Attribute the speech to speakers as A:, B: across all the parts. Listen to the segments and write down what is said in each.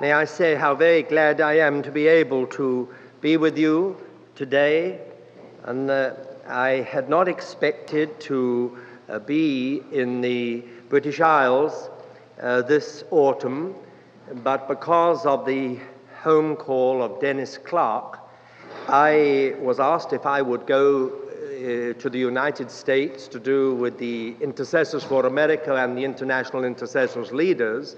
A: may I say how very glad I am to be able to be with you today. And uh, I had not expected to uh, be in the British Isles uh, this autumn, but because of the home call of Dennis Clark, I was asked if I would go uh, to the United States to do with the Intercessors for America and the International Intercessors leaders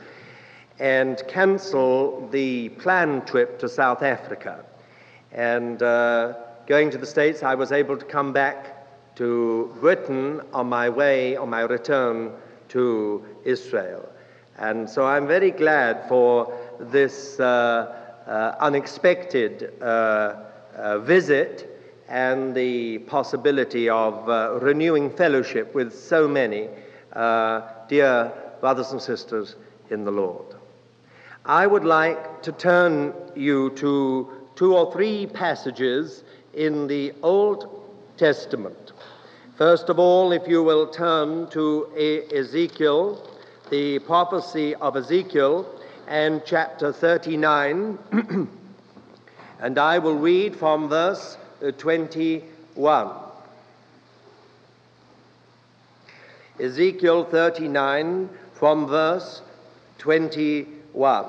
A: and cancel the planned trip to South Africa. And uh, going to the States, I was able to come back to Britain on my way, on my return to Israel. And so I'm very glad for this uh, uh, unexpected uh, uh, visit and the possibility of uh, renewing fellowship with so many dear brothers and sisters in the Lord. I would like to turn you to two or three passages in the Old Testament. First of all, if you will turn to Ezekiel, the prophecy of Ezekiel, and chapter 39, and I will read from verse uh, 21. Ezekiel 39 from verse 21. 1.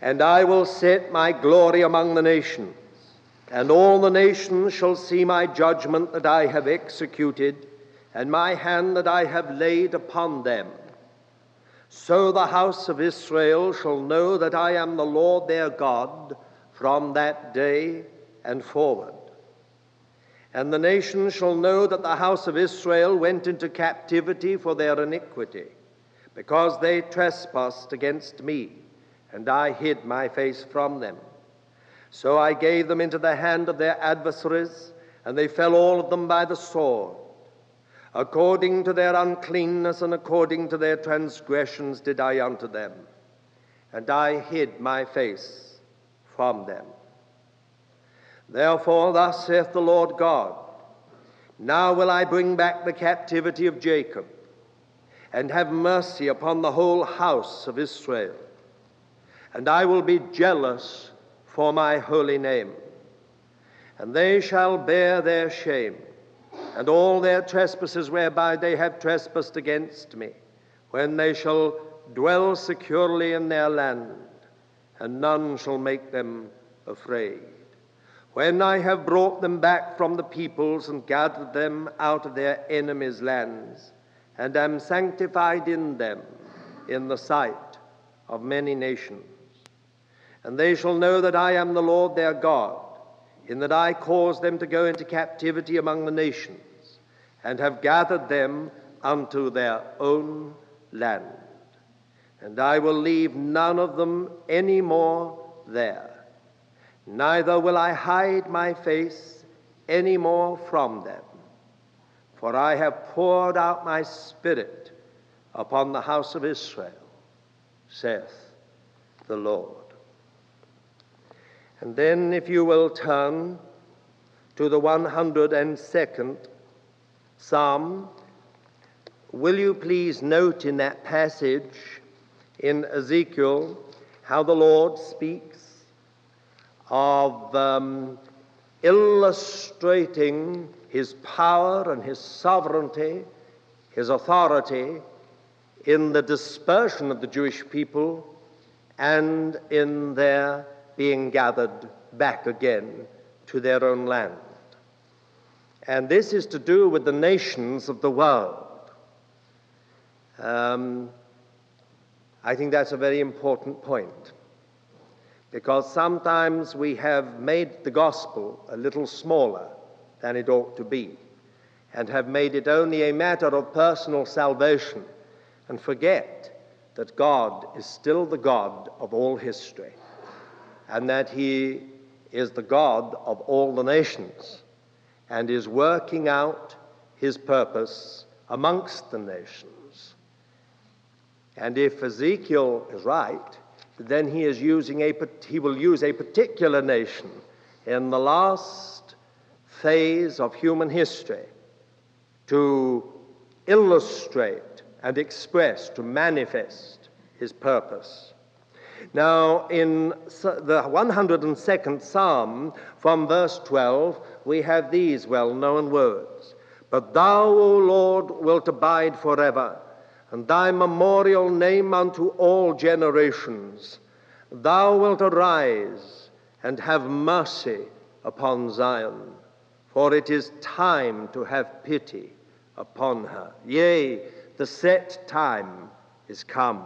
A: And I will set my glory among the nations, and all the nations shall see my judgment that I have executed, and my hand that I have laid upon them. So the house of Israel shall know that I am the Lord their God from that day and forward. And the nations shall know that the house of Israel went into captivity for their iniquity because they trespassed against me, and I hid my face from them. So I gave them into the hand of their adversaries, and they fell all of them by the sword. According to their uncleanness and according to their transgressions did I unto them, and I hid my face from them. Therefore, thus saith the Lord God Now will I bring back the captivity of Jacob and have mercy upon the whole house of Israel. And I will be jealous for my holy name. And they shall bear their shame and all their trespasses whereby they have trespassed against me, when they shall dwell securely in their land, and none shall make them afraid. When I have brought them back from the peoples and gathered them out of their enemies' lands, and am sanctified in them in the sight of many nations. And they shall know that I am the Lord their God, in that I caused them to go into captivity among the nations, and have gathered them unto their own land. And I will leave none of them any more there, neither will I hide my face any more from them for I have poured out my spirit upon the house of Israel, saith the Lord. And then, if you will turn to the 102nd Psalm, will you please note in that passage in Ezekiel how the Lord speaks of um, illustrating his power and his sovereignty, his authority in the dispersion of the Jewish people and in their being gathered back again to their own land. And this is to do with the nations of the world. Um, I think that's a very important point because sometimes we have made the gospel a little smaller than it ought to be, and have made it only a matter of personal salvation, and forget that God is still the God of all history, and that He is the God of all the nations, and is working out His purpose amongst the nations. And if Ezekiel is right, then he is using a he will use a particular nation in the last phase of human history to illustrate and express, to manifest his purpose. Now, in the 102nd Psalm, from verse 12, we have these well known words But thou, O Lord, wilt abide forever, and thy memorial name unto all generations. Thou wilt arise and have mercy upon Zion, for it is time to have pity upon her. Yea, the set time is come.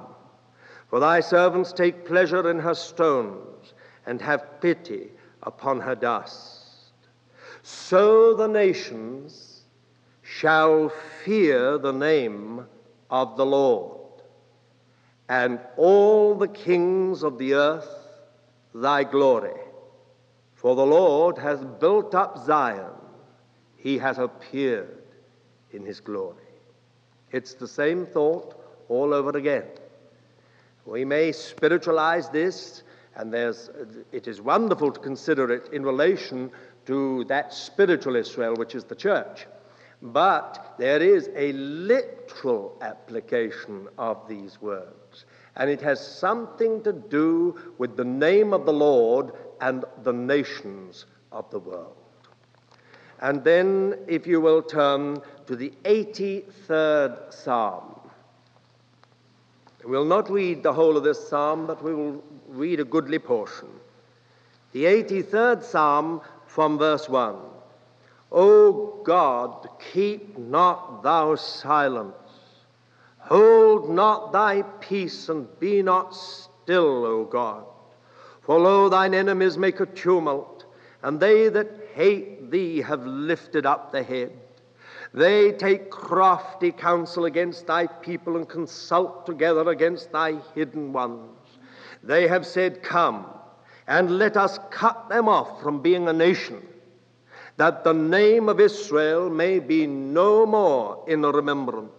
A: For thy servants take pleasure in her stones and have pity upon her dust. So the nations shall fear the name of the Lord, and all the kings of the earth thy glory. For the Lord has built up Zion, he has appeared in his glory. It's the same thought all over again. We may spiritualize this, and it is wonderful to consider it in relation to that spiritual Israel, which is the church. But there is a literal application of these words, and it has something to do with the name of the Lord and the nations of the world. And then, if you will turn to the 83rd Psalm. We'll not read the whole of this psalm, but we will read a goodly portion. The 83rd Psalm from verse 1. O God, keep not thou silence. Hold not thy peace and be not still, O God. For lo, thine enemies make a tumult, and they that hate thee have lifted up the head. They take crafty counsel against thy people and consult together against thy hidden ones. They have said, Come, and let us cut them off from being a nation, that the name of Israel may be no more in remembrance.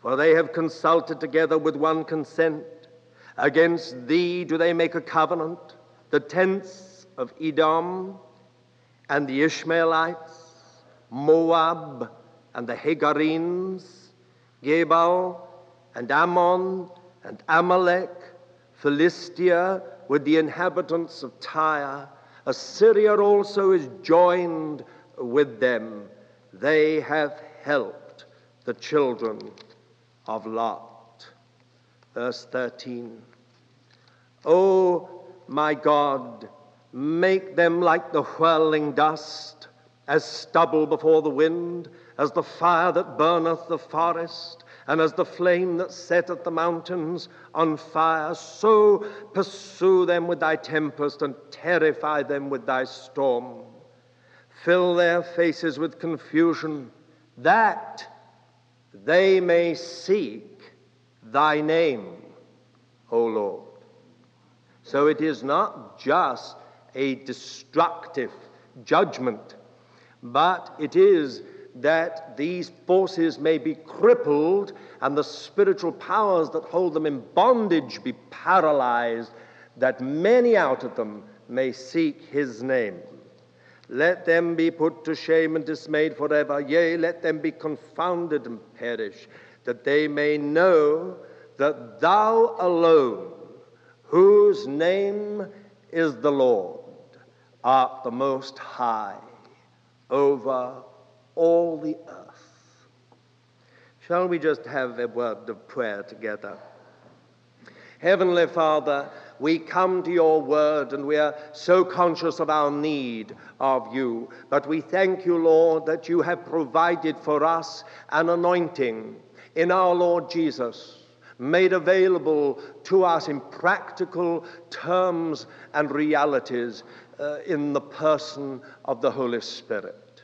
A: For they have consulted together with one consent. Against thee do they make a covenant, the tents of Edom and the Ishmaelites Moab and the Hagarenes, Gebal and Ammon and Amalek, Philistia with the inhabitants of Tyre. Assyria also is joined with them. They have helped the children of Lot. Verse 13. O my God, make them like the whirling dust as stubble before the wind, as the fire that burneth the forest, and as the flame that setteth the mountains on fire, so pursue them with thy tempest and terrify them with thy storm. Fill their faces with confusion, that they may seek thy name, O Lord. So it is not just a destructive judgment but it is that these forces may be crippled and the spiritual powers that hold them in bondage be paralyzed, that many out of them may seek his name. Let them be put to shame and dismayed forever. Yea, let them be confounded and perish, that they may know that thou alone, whose name is the Lord, art the most high over all the earth. Shall we just have a word of prayer together? Heavenly Father, we come to your word and we are so conscious of our need of you. But we thank you, Lord, that you have provided for us an anointing in our Lord Jesus, made available to us in practical terms and realities uh, in the person of the Holy Spirit.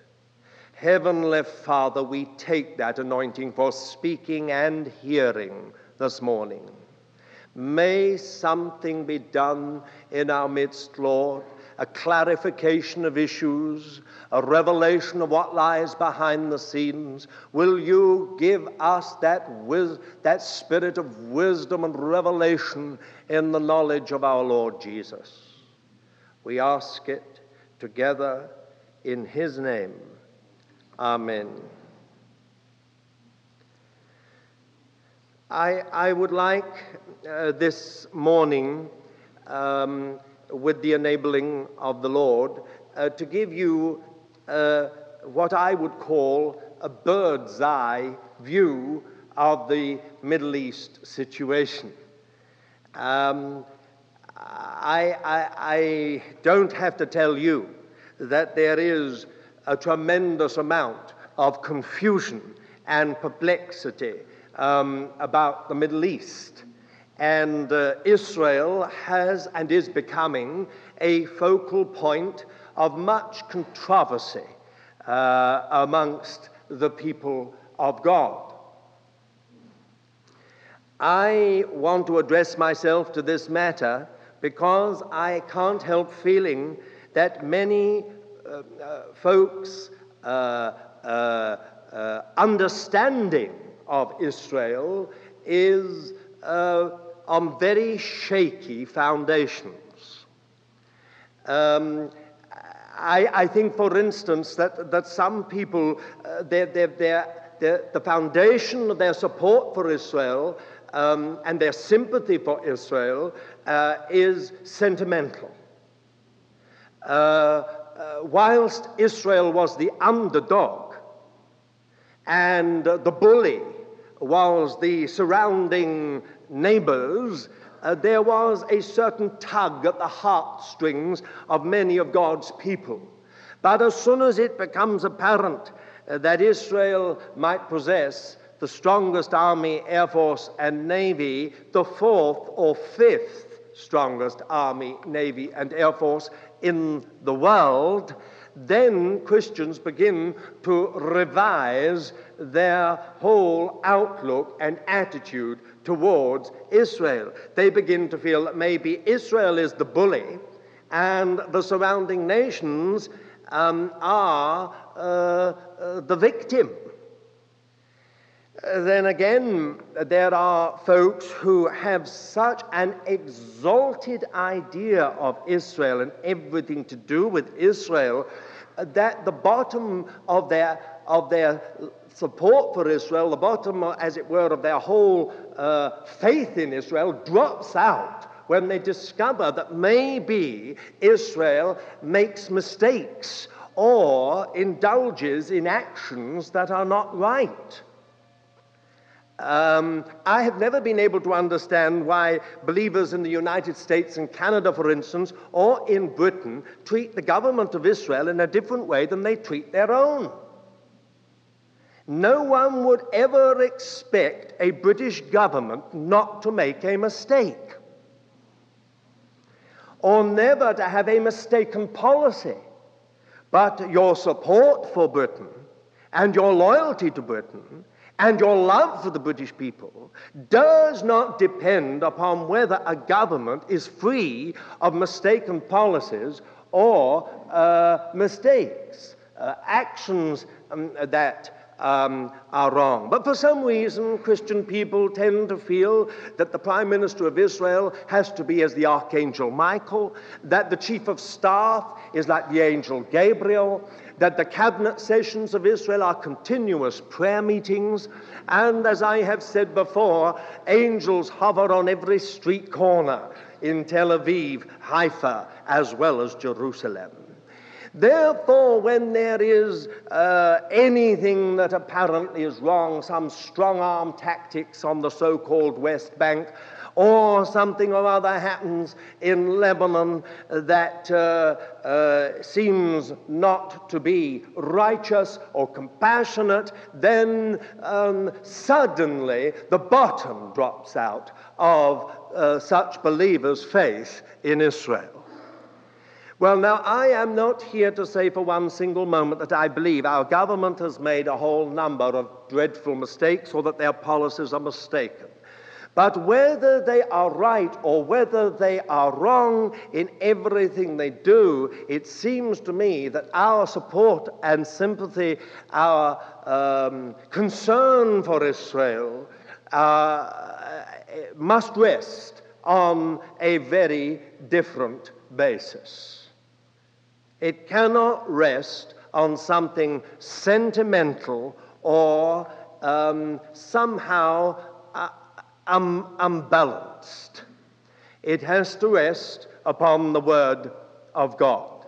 A: Heavenly Father, we take that anointing for speaking and hearing this morning. May something be done in our midst, Lord, a clarification of issues, a revelation of what lies behind the scenes. Will you give us that, wis- that spirit of wisdom and revelation in the knowledge of our Lord Jesus? We ask it together in His name. Amen. I, I would like uh, this morning, um, with the enabling of the Lord, uh, to give you uh, what I would call a bird's eye view of the Middle East situation. Um, I, I, I don't have to tell you that there is a tremendous amount of confusion and perplexity um, about the Middle East. And uh, Israel has and is becoming a focal point of much controversy uh, amongst the people of God. I want to address myself to this matter because I can't help feeling that many uh, uh, folks' uh, uh, uh, understanding of Israel is on very shaky foundations. Um, I, I, think, for instance, that, that some people, uh, the foundation of their support for Israel um, and their sympathy for Israel uh, is sentimental. Uh, uh, whilst Israel was the underdog and the bully was the surrounding neighbors, uh, there was a certain tug at the heartstrings of many of God's people. But as soon as it becomes apparent uh, that Israel might possess the strongest army, air force, and navy, the fourth or fifth strongest army, navy, and air force in the world, then Christians begin to revise their whole outlook and attitude towards Israel. They begin to feel that maybe Israel is the bully and the surrounding nations um, are uh, uh, the victim. Then again, there are folks who have such an exalted idea of Israel and everything to do with Israel that the bottom of their, of their support for Israel, the bottom, as it were, of their whole uh, faith in Israel, drops out when they discover that maybe Israel makes mistakes or indulges in actions that are not right. Um, I have never been able to understand why believers in the United States and Canada, for instance, or in Britain, treat the government of Israel in a different way than they treat their own. No one would ever expect a British government not to make a mistake or never to have a mistaken policy. But your support for Britain and your loyalty to Britain and your love for the British people does not depend upon whether a government is free of mistaken policies or uh, mistakes, uh, actions um, that um, are wrong. But for some reason, Christian people tend to feel that the Prime Minister of Israel has to be as the Archangel Michael, that the Chief of Staff is like the Angel Gabriel, that the cabinet sessions of Israel are continuous prayer meetings, and as I have said before, angels hover on every street corner in Tel Aviv, Haifa, as well as Jerusalem. Therefore, when there is uh, anything that apparently is wrong, some strong arm tactics on the so called West Bank, or something or other happens in Lebanon that uh, uh, seems not to be righteous or compassionate, then um, suddenly the bottom drops out of uh, such believers' faith in Israel. Well, now, I am not here to say for one single moment that I believe our government has made a whole number of dreadful mistakes or that their policies are mistaken. But whether they are right or whether they are wrong in everything they do, it seems to me that our support and sympathy, our um, concern for Israel, uh, must rest on a very different basis. It cannot rest on something sentimental or um, somehow uh, um, unbalanced. It has to rest upon the Word of God.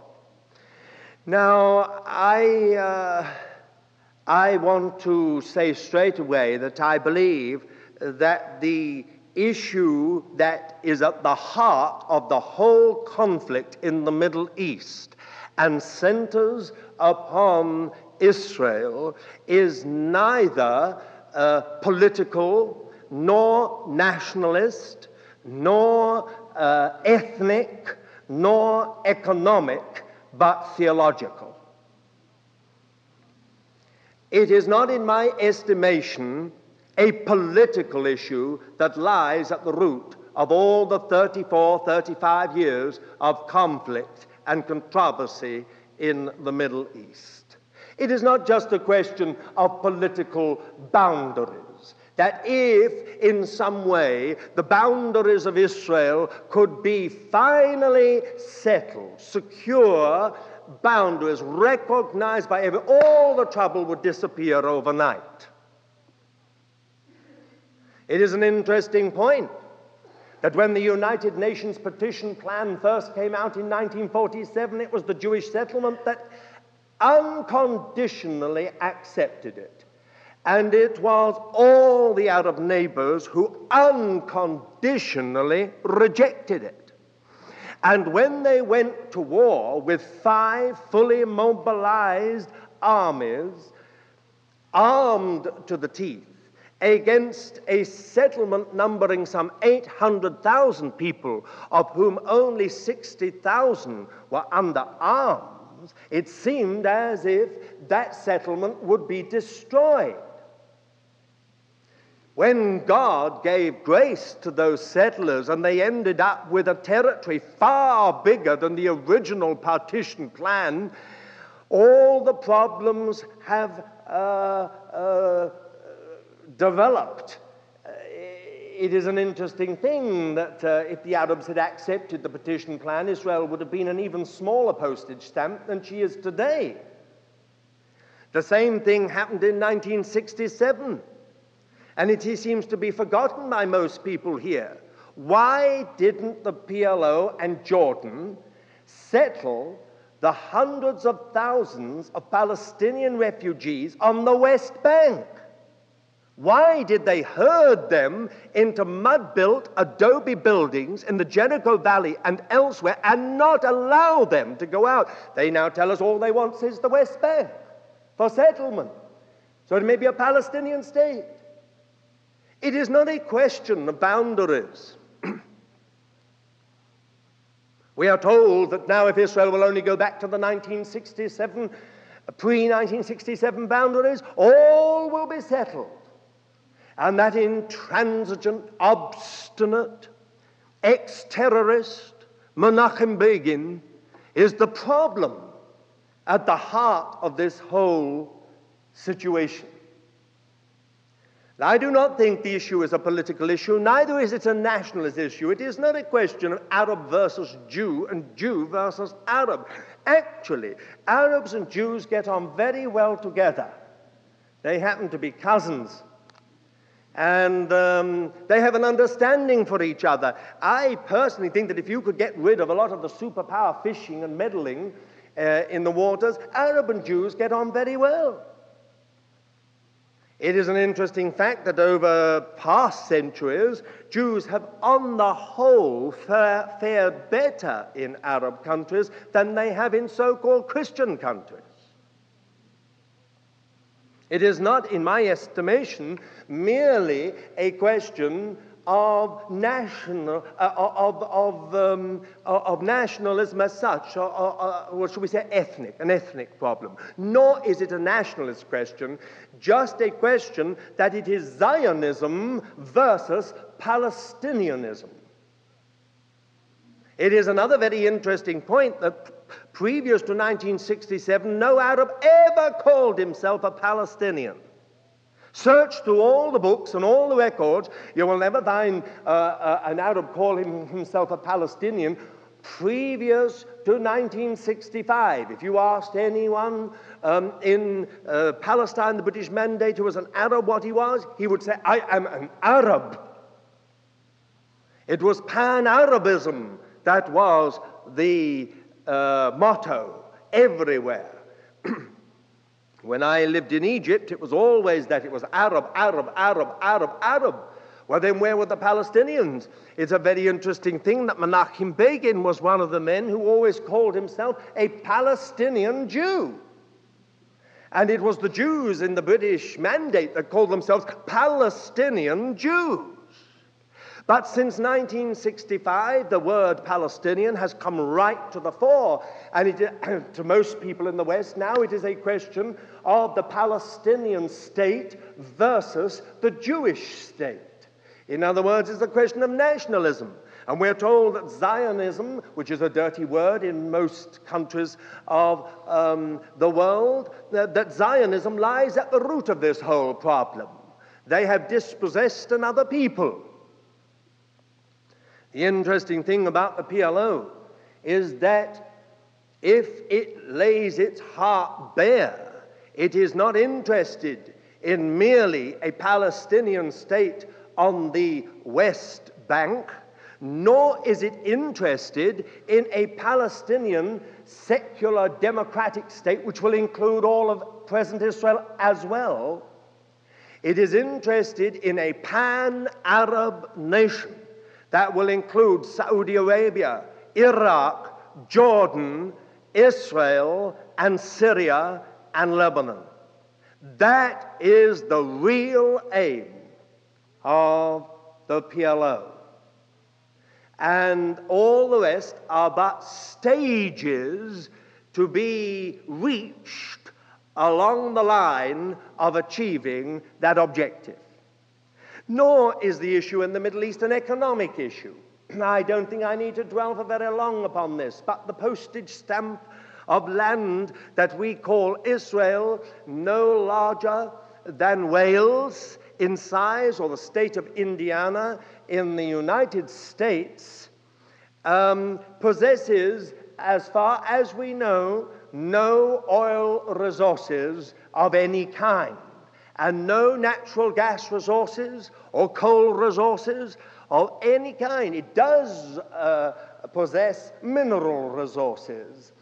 A: Now, I, uh, I want to say straight away that I believe that the issue that is at the heart of the whole conflict in the Middle East and centers upon Israel is neither uh, political, nor nationalist, nor uh, ethnic, nor economic, but theological. It is not, in my estimation, a political issue that lies at the root of all the 34, 35 years of conflict and controversy in the Middle East. It is not just a question of political boundaries. That if, in some way, the boundaries of Israel could be finally settled, secure boundaries recognized by every, all the trouble would disappear overnight. It is an interesting point that when the United Nations partition plan first came out in 1947, it was the Jewish settlement that unconditionally accepted it. And it was all the Arab neighbors who unconditionally rejected it. And when they went to war with five fully mobilized armies, armed to the teeth, against a settlement numbering some 800,000 people, of whom only 60,000 were under arms, it seemed as if that settlement would be destroyed. When God gave grace to those settlers and they ended up with a territory far bigger than the original partition plan, all the problems have uh, uh, developed. It is an interesting thing that uh, if the Arabs had accepted the partition plan, Israel would have been an even smaller postage stamp than she is today. The same thing happened in 1967, and it seems to be forgotten by most people here. Why didn't the PLO and Jordan settle the hundreds of thousands of Palestinian refugees on the West Bank? Why did they herd them into mud built adobe buildings in the Jericho Valley and elsewhere and not allow them to go out? They now tell us all they want is the West Bank for settlement. So it may be a Palestinian state. It is not a question of boundaries. we are told that now, if Israel will only go back to the 1967, uh, pre 1967 boundaries, all will be settled and that intransigent, obstinate, ex terrorist Menachem Begin is the problem at the heart of this whole situation. I do not think the issue is a political issue, neither is it a nationalist issue. It is not a question of Arab versus Jew and Jew versus Arab. Actually, Arabs and Jews get on very well together. They happen to be cousins and um, they have an understanding for each other. I personally think that if you could get rid of a lot of the superpower fishing and meddling uh, in the waters, Arab and Jews get on very well. It is an interesting fact that over past centuries, Jews have, on the whole, fared better in Arab countries than they have in so called Christian countries. It is not, in my estimation, merely a question of national uh, of, of, um, of nationalism as such, or, or, or, should we say, ethnic, an ethnic problem. Nor is it a nationalist question, just a question that it is Zionism versus Palestinianism. It is another very interesting point that previous to 1967, no Arab ever called himself a Palestinian. Search through all the books and all the records, you will never find uh, uh, an Arab calling himself a Palestinian previous to 1965. If you asked anyone um, in uh, Palestine, the British Mandate, who was an Arab, what he was, he would say, I am an Arab. It was Pan Arabism that was the uh, motto everywhere. When I lived in Egypt, it was always that it was Arab, Arab, Arab, Arab, Arab. Well, then where were the Palestinians? It's a very interesting thing that Menachem Begin was one of the men who always called himself a Palestinian Jew. And it was the Jews in the British mandate that called themselves Palestinian Jews. But since 1965, the word Palestinian has come right to the fore. And it, to most people in the West, now it is a question of the Palestinian state versus the Jewish state. In other words, it's a question of nationalism. And we're told that Zionism, which is a dirty word in most countries of um, the world, that, that Zionism lies at the root of this whole problem. They have dispossessed another people. The interesting thing about the PLO is that if it lays its heart bare, it is not interested in merely a Palestinian state on the West Bank, nor is it interested in a Palestinian secular democratic state, which will include all of present Israel as well. It is interested in a pan Arab nation that will include Saudi Arabia, Iraq, Jordan, Israel, and Syria and Lebanon. That is the real aim of the PLO. And all the rest are but stages to be reached along the line of achieving that objective. Nor is the issue in the Middle East an economic issue. I don't think I need to dwell for very long upon this, but the postage stamp of land that we call Israel, no larger than Wales in size, or the state of Indiana in the United States, um, possesses, as far as we know, no oil resources of any kind and no natural gas resources or coal resources of any kind. It does uh, possess mineral resources,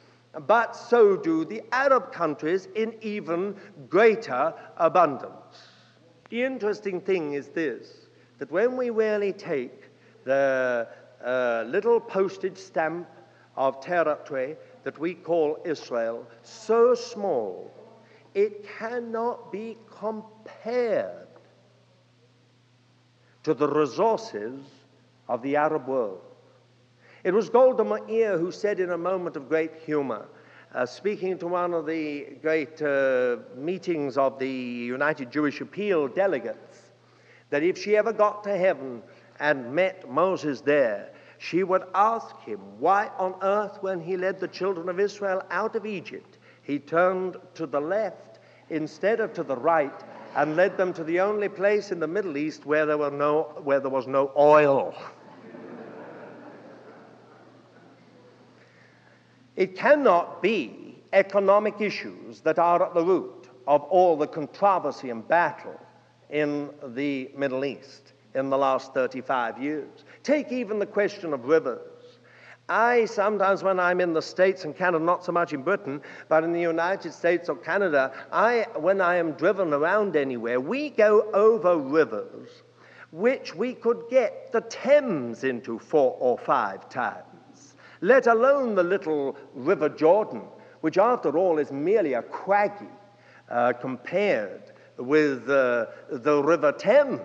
A: but so do the Arab countries in even greater abundance. The interesting thing is this that when we really take the uh, little postage stamp of territory that we call Israel, so small, it cannot be compared to the resources of the Arab world. It was Golda Meir who said in a moment of great humor, uh, speaking to one of the great uh, meetings of the United Jewish Appeal delegates, that if she ever got to heaven and met Moses there, she would ask him why on earth, when he led the children of Israel out of Egypt, he turned to the left instead of to the right and led them to the only place in the Middle East where there, were no, where there was no oil. it cannot be economic issues that are at the root of all the controversy and battle in the Middle East in the last 35 years. Take even the question of rivers. I sometimes, when I'm in the States and Canada, not so much in Britain, but in the United States or Canada, I, when I am driven around anywhere, we go over rivers which we could get the Thames into four or five times, let alone the little River Jordan, which after all is merely a quaggy uh, compared with uh, the River Thames.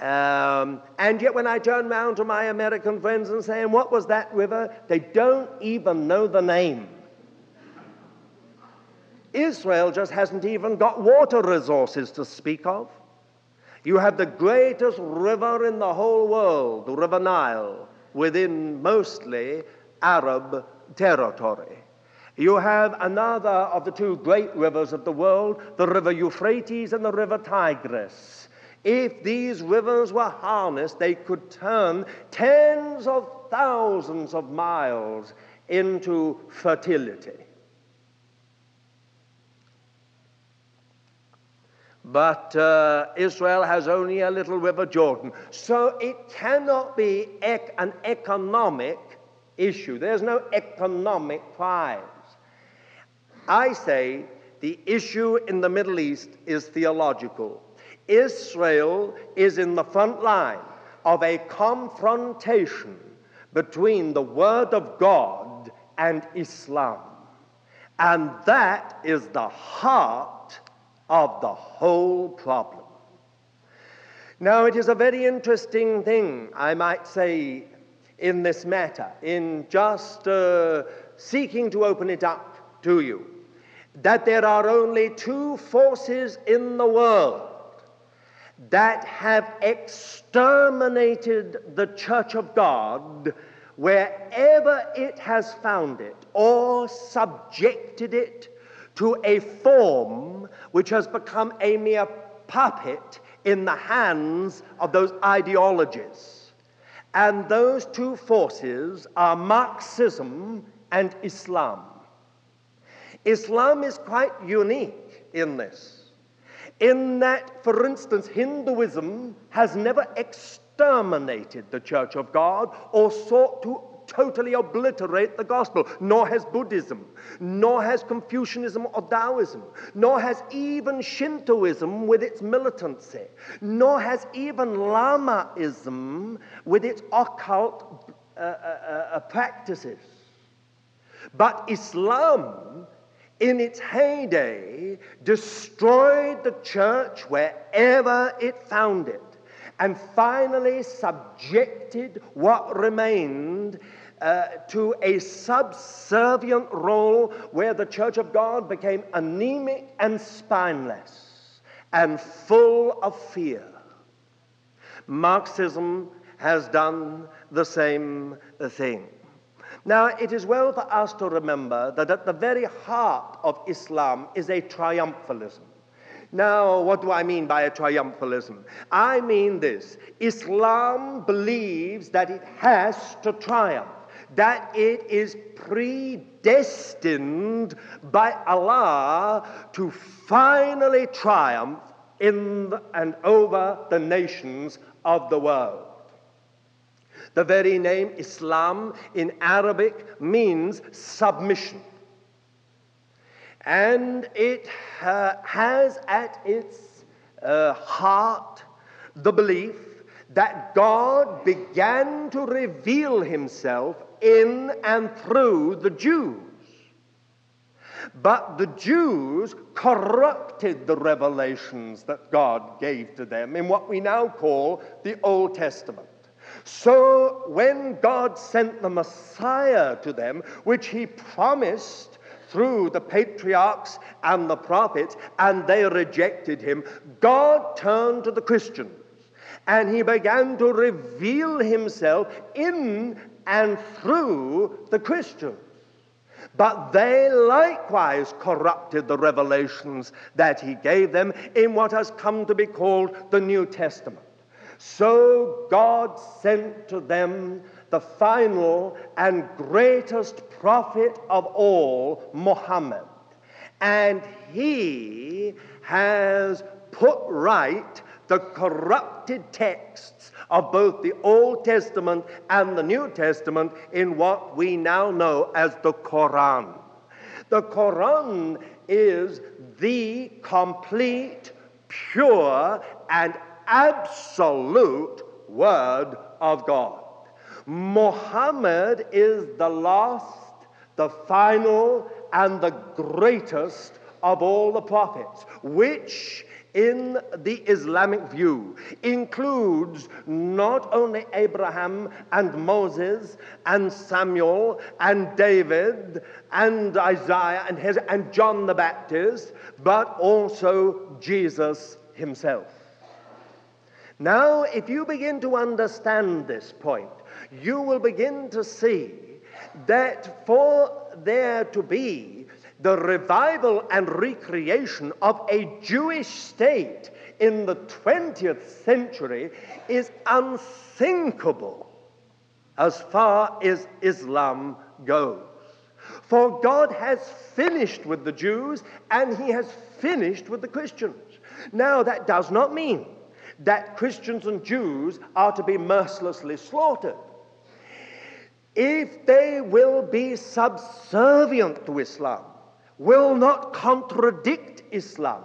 A: Um, and yet, when I turn round to my American friends and say, What was that river? they don't even know the name. Israel just hasn't even got water resources to speak of. You have the greatest river in the whole world, the River Nile, within mostly Arab territory. You have another of the two great rivers of the world, the River Euphrates and the River Tigris. If these rivers were harnessed, they could turn tens of thousands of miles into fertility. but uh, Israel has only a little river Jordan. So it cannot be ec- an economic issue. There's no economic prize. I say the issue in the Middle East is theological. Israel is in the front line of a confrontation between the Word of God and Islam. And that is the heart of the whole problem. Now, it is a very interesting thing, I might say, in this matter, in just uh, seeking to open it up to you, that there are only two forces in the world that have exterminated the church of God wherever it has found it or subjected it to a form which has become a mere puppet in the hands of those ideologies. And those two forces are Marxism and Islam. Islam is quite unique in this, in that, for instance, Hinduism has never exterminated the Church of God or sought to totally obliterate the gospel, nor has Buddhism, nor has Confucianism or Taoism, nor has even Shintoism with its militancy, nor has even Lamaism with its occult uh, uh, uh, practices. But Islam, in its heyday, destroyed the church wherever it found it and finally subjected what remained uh, to a subservient role where the Church of God became anemic and spineless and full of fear. Marxism has done the same thing. Now, it is well for us to remember that at the very heart of Islam is a triumphalism. Now, what do I mean by a triumphalism? I mean this Islam believes that it has to triumph, that it is predestined by Allah to finally triumph in and over the nations of the world. The very name Islam in Arabic means submission. And it has at its uh, heart the belief that God began to reveal himself in and through the Jews. But the Jews corrupted the revelations that God gave to them in what we now call the Old Testament. So when God sent the Messiah to them, which he promised through the patriarchs and the prophets, and they rejected him, God turned to the Christians and he began to reveal himself in and through the Christians. But they likewise corrupted the revelations that he gave them in what has come to be called the New Testament. So God sent to them the final and greatest prophet of all, Muhammad. And he has put right the corrupted texts of both the Old Testament and the New Testament in what we now know as the Quran. The Quran is the complete, pure, and absolute Word of God. Muhammad is the last, the final, and the greatest of all the prophets, which in the Islamic view includes not only Abraham and Moses and Samuel and David and Isaiah and, his, and John the Baptist, but also Jesus himself. Now, if you begin to understand this point, you will begin to see that for there to be the revival and recreation of a Jewish state in the 20th century is unthinkable as far as Islam goes. For God has finished with the Jews and he has finished with the Christians. Now, that does not mean that Christians and Jews are to be mercilessly slaughtered. If they will be subservient to Islam, will not contradict Islam,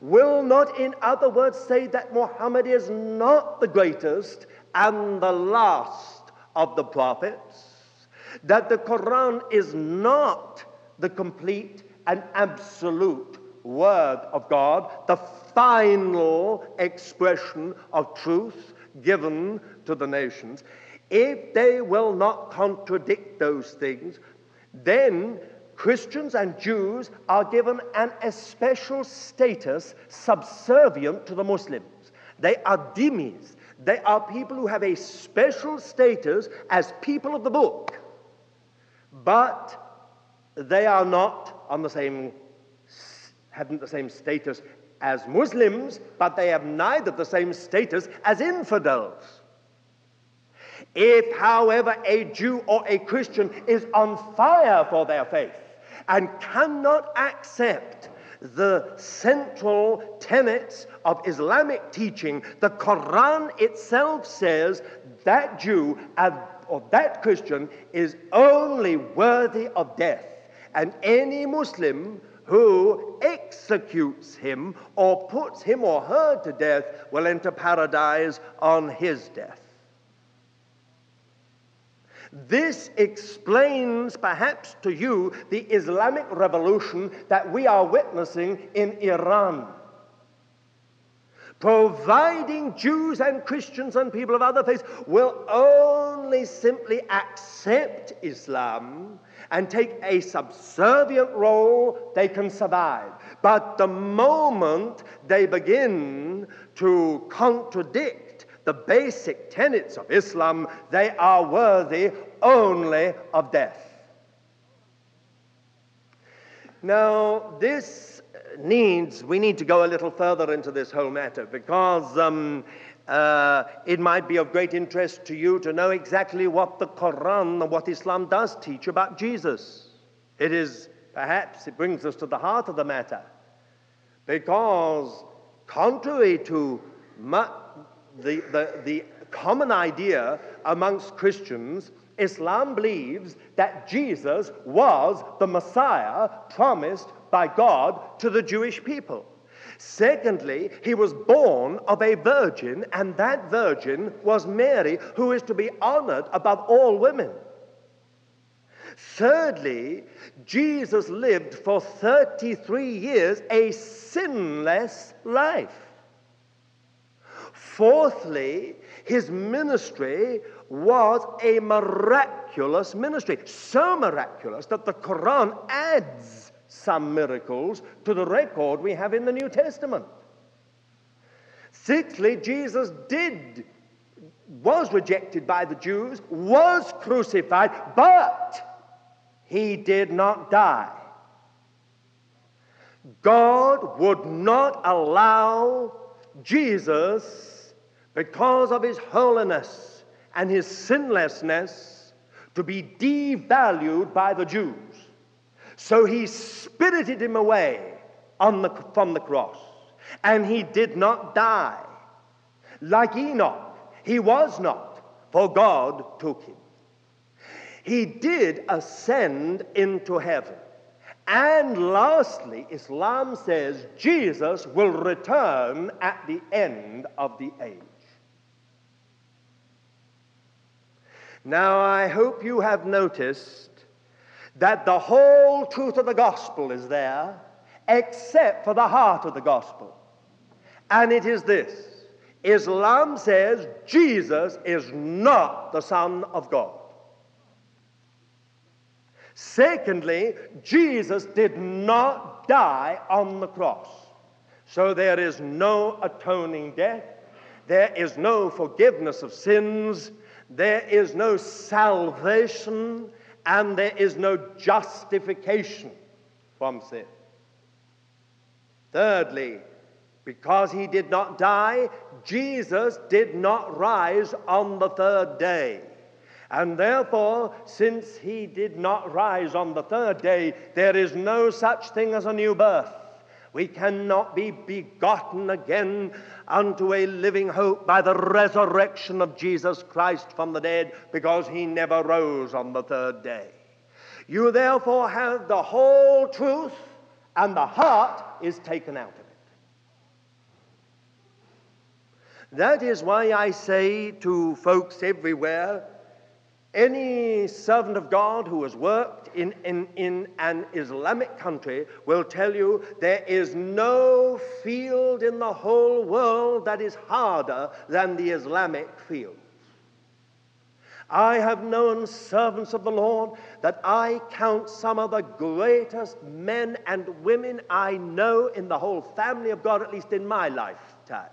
A: will not, in other words, say that Muhammad is not the greatest and the last of the prophets, that the Quran is not the complete and absolute Word of God, the final expression of truth given to the nations, if they will not contradict those things, then Christians and Jews are given an especial status subservient to the Muslims. They are dhimmis. They are people who have a special status as people of the book. But they are not on the same, haven't the same status as Muslims, but they have neither the same status as infidels. If, however, a Jew or a Christian is on fire for their faith and cannot accept the central tenets of Islamic teaching, the Quran itself says that Jew or that Christian is only worthy of death. And any Muslim who executes him or puts him or her to death will enter paradise on his death. This explains, perhaps to you, the Islamic revolution that we are witnessing in Iran. Providing Jews and Christians and people of other faiths will only simply accept Islam and take a subservient role, they can survive. But the moment they begin to contradict the basic tenets of Islam, they are worthy only of death. Now, this needs, we need to go a little further into this whole matter because um, uh, it might be of great interest to you to know exactly what the Quran and what Islam does teach about Jesus. It is, perhaps, it brings us to the heart of the matter because, contrary to much the, the, the common idea amongst Christians, Islam believes that Jesus was the Messiah promised by God to the Jewish people. Secondly, he was born of a virgin, and that virgin was Mary, who is to be honored above all women. Thirdly, Jesus lived for 33 years a sinless life. Fourthly, his ministry was a miraculous ministry, so miraculous that the Quran adds some miracles to the record we have in the New Testament. Sixthly, Jesus did was rejected by the Jews, was crucified, but he did not die. God would not allow Jesus because of his holiness and his sinlessness, to be devalued by the Jews. So he spirited him away the, from the cross, and he did not die. Like Enoch, he was not, for God took him. He did ascend into heaven. And lastly, Islam says Jesus will return at the end of the age. Now, I hope you have noticed that the whole truth of the gospel is there, except for the heart of the gospel. And it is this Islam says Jesus is not the Son of God. Secondly, Jesus did not die on the cross. So there is no atoning death, there is no forgiveness of sins, there is no salvation and there is no justification from sin. Thirdly, because he did not die, Jesus did not rise on the third day. And therefore, since he did not rise on the third day, there is no such thing as a new birth. We cannot be begotten again unto a living hope by the resurrection of Jesus Christ from the dead because he never rose on the third day. You therefore have the whole truth, and the heart is taken out of it. That is why I say to folks everywhere any servant of God who has worked in, in, in an Islamic country will tell you there is no field in the whole world that is harder than the Islamic field. I have known servants of the Lord that I count some of the greatest men and women I know in the whole family of God, at least in my lifetime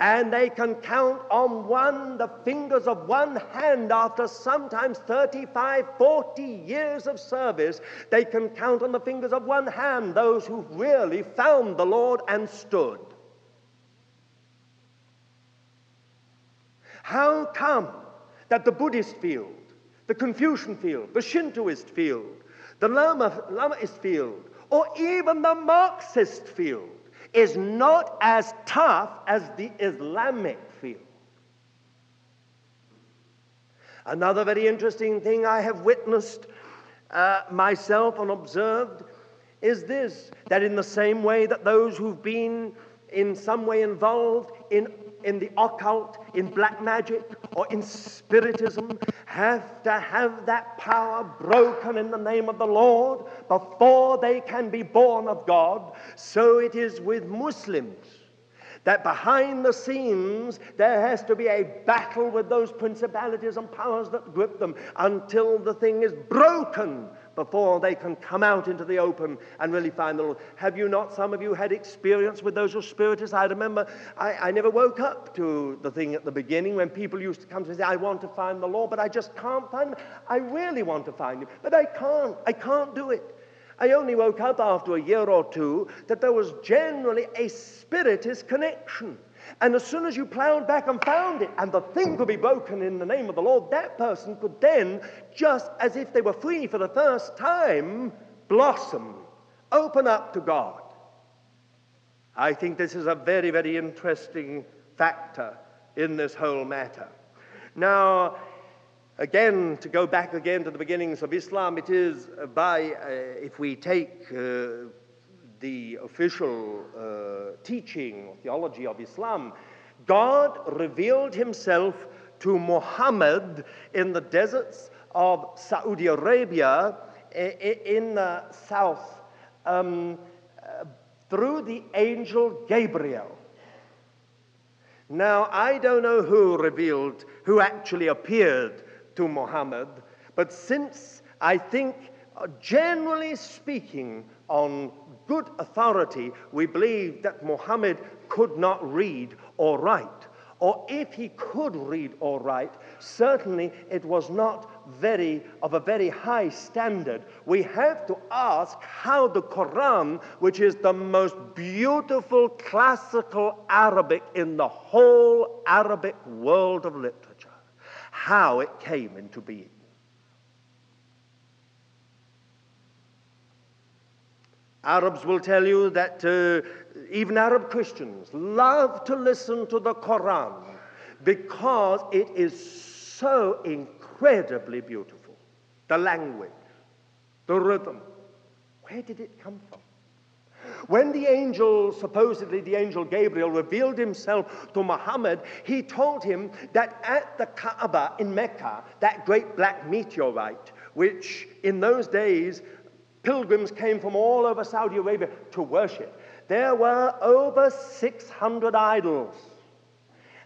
A: and they can count on one the fingers of one hand after sometimes 35 40 years of service. They can count on the fingers of one hand those who really found the lord and stood. How come that the buddhist field the confucian field the shintoist field the lama, lamaist field or even the marxist field is not as tough as the Islamic field. Another very interesting thing I have witnessed uh, myself and observed is this that in the same way that those who've been in some way involved in in the occult, in black magic, or in spiritism have to have that power broken in the name of the Lord before they can be born of God. So it is with Muslims that behind the scenes there has to be a battle with those principalities and powers that grip them until the thing is broken before they can come out into the open and really find the Lord. Have you not, some of you, had experience with those who spiritists? I remember I, I never woke up to the thing at the beginning when people used to come to say, I want to find the Lord, but I just can't find him. I really want to find him, but I can't. I can't do it. I only woke up after a year or two that there was generally a spiritist connection. And as soon as you plowed back and found it, and the thing could be broken in the name of the Lord, that person could then, just as if they were free for the first time, blossom, open up to God. I think this is a very, very interesting factor in this whole matter. Now, again, to go back again to the beginnings of Islam, it is by, uh, if we take uh, the official uh, teaching or theology of Islam, God revealed himself to Muhammad in the deserts of Saudi Arabia in the south um, uh, through the angel Gabriel. Now, I don't know who revealed, who actually appeared to Muhammad, but since I think, uh, generally speaking, on good authority, we believe that Muhammad could not read or write. Or if he could read or write, certainly it was not very of a very high standard. We have to ask how the Quran, which is the most beautiful classical Arabic in the whole Arabic world of literature, how it came into being. Arabs will tell you that uh, even Arab Christians love to listen to the Quran because it is so incredibly beautiful. The language, the rhythm. Where did it come from? When the angel, supposedly the angel Gabriel, revealed himself to Muhammad, he told him that at the Kaaba in Mecca, that great black meteorite, which in those days Pilgrims came from all over Saudi Arabia to worship. There were over 600 idols.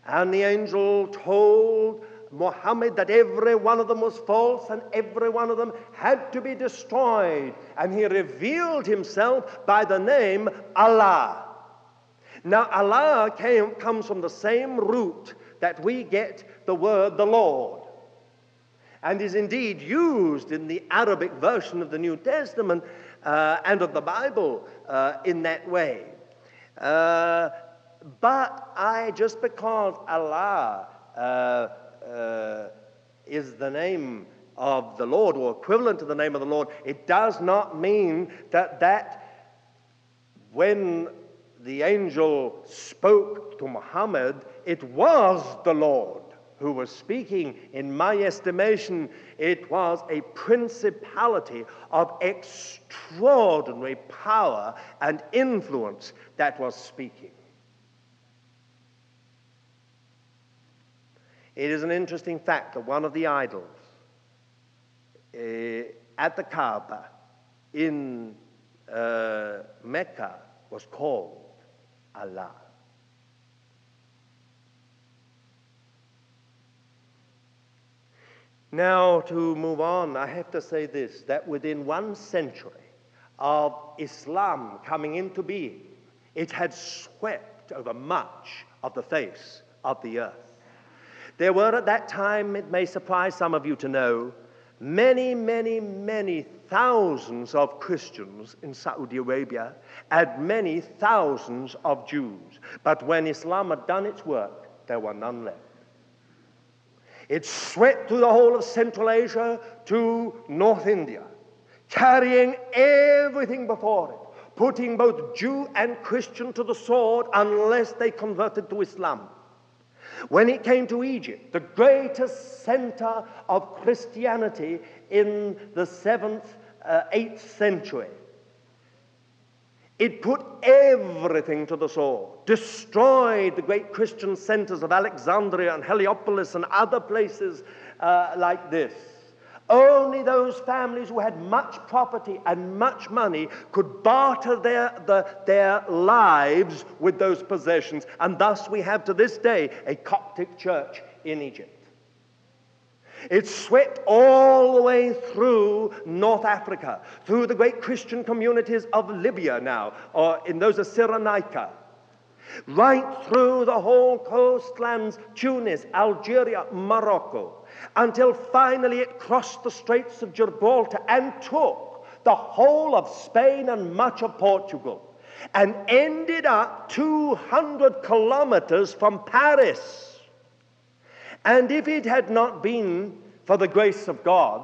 A: And the angel told Muhammad that every one of them was false and every one of them had to be destroyed. And he revealed himself by the name Allah. Now, Allah came, comes from the same root that we get the word the Lord and is indeed used in the Arabic version of the New Testament uh, and of the Bible uh, in that way. Uh, but I, just because Allah uh, uh, is the name of the Lord or equivalent to the name of the Lord, it does not mean that that when the angel spoke to Muhammad, it was the Lord who was speaking. In my estimation, it was a principality of extraordinary power and influence that was speaking. It is an interesting fact that one of the idols uh, at the Kaaba in uh, Mecca was called Allah. Now, to move on, I have to say this that within one century of Islam coming into being, it had swept over much of the face of the earth. There were at that time, it may surprise some of you to know, many, many, many thousands of Christians in Saudi Arabia and many thousands of Jews. But when Islam had done its work, there were none left. It swept through the whole of Central Asia to North India, carrying everything before it, putting both Jew and Christian to the sword unless they converted to Islam. When it came to Egypt, the greatest center of Christianity in the 7th, uh, 8th century, it put everything to the sword, destroyed the great Christian centers of Alexandria and Heliopolis and other places uh, like this. Only those families who had much property and much money could barter their, the, their lives with those possessions. And thus we have to this day a Coptic church in Egypt. It swept all the way through North Africa, through the great Christian communities of Libya now, or in those of Cyrenaica, right through the whole coastlands, Tunis, Algeria, Morocco, until finally it crossed the Straits of Gibraltar and took the whole of Spain and much of Portugal and ended up 200 kilometers from Paris. And if it had not been for the grace of God,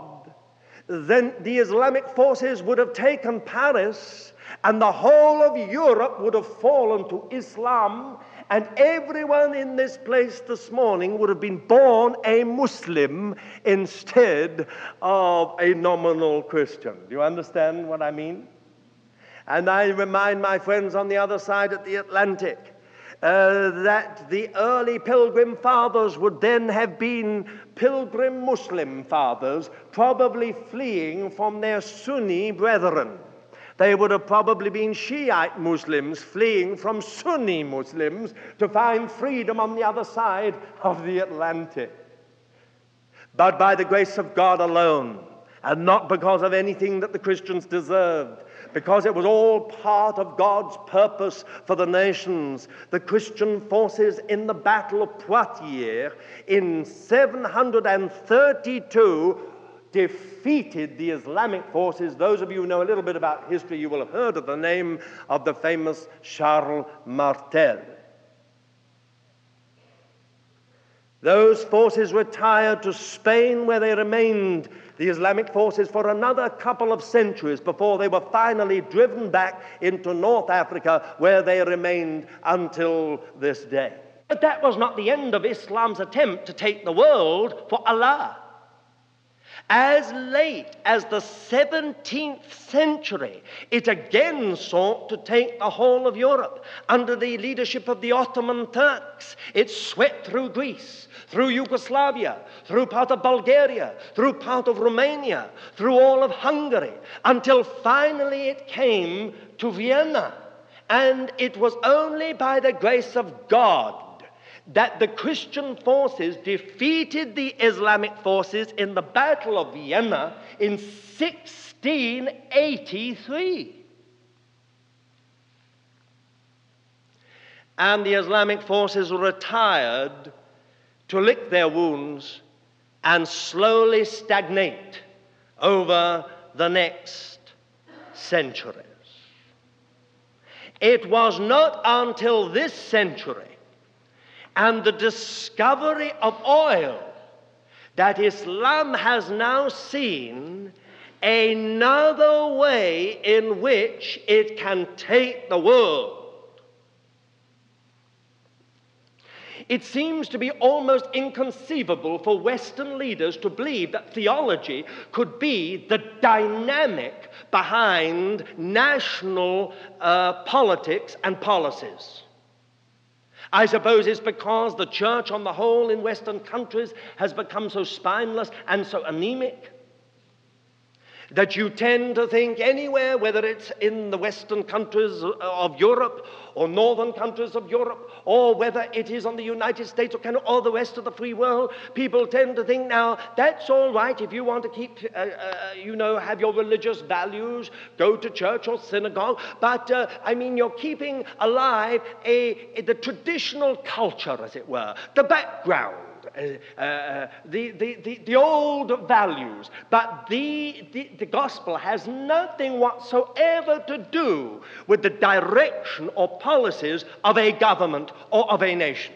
A: then the Islamic forces would have taken Paris and the whole of Europe would have fallen to Islam and everyone in this place this morning would have been born a Muslim instead of a nominal Christian. Do you understand what I mean? And I remind my friends on the other side of the Atlantic uh, that the early pilgrim fathers would then have been pilgrim Muslim fathers, probably fleeing from their Sunni brethren. They would have probably been Shiite Muslims fleeing from Sunni Muslims to find freedom on the other side of the Atlantic. But by the grace of God alone, and not because of anything that the Christians deserved, because it was all part of God's purpose for the nations. The Christian forces in the Battle of Poitiers in 732 defeated the Islamic forces. Those of you who know a little bit about history, you will have heard of the name of the famous Charles Martel. Those forces retired to Spain, where they remained, the Islamic forces, for another couple of centuries before they were finally driven back into North Africa, where they remained until this day. But that was not the end of Islam's attempt to take the world for Allah. As late as the 17th century, it again sought to take the whole of Europe under the leadership of the Ottoman Turks. It swept through Greece, through Yugoslavia, through part of Bulgaria, through part of Romania, through all of Hungary, until finally it came to Vienna. And it was only by the grace of God that the Christian forces defeated the Islamic forces in the Battle of Vienna in 1683. And the Islamic forces retired to lick their wounds and slowly stagnate over the next centuries. It was not until this century and the discovery of oil that Islam has now seen another way in which it can take the world. It seems to be almost inconceivable for Western leaders to believe that theology could be the dynamic behind national uh, politics and policies. I suppose it's because the church on the whole in Western countries has become so spineless and so anemic that you tend to think anywhere, whether it's in the western countries of Europe or northern countries of Europe, or whether it is on the United States or Canada or the rest of the free world, people tend to think now that's all right if you want to keep, uh, uh, you know, have your religious values, go to church or synagogue, but uh, I mean, you're keeping alive a, a, the traditional culture, as it were, the background uh, uh, the, the, the, the, old values. But the, the, the gospel has nothing whatsoever to do with the direction or policies of a government or of a nation.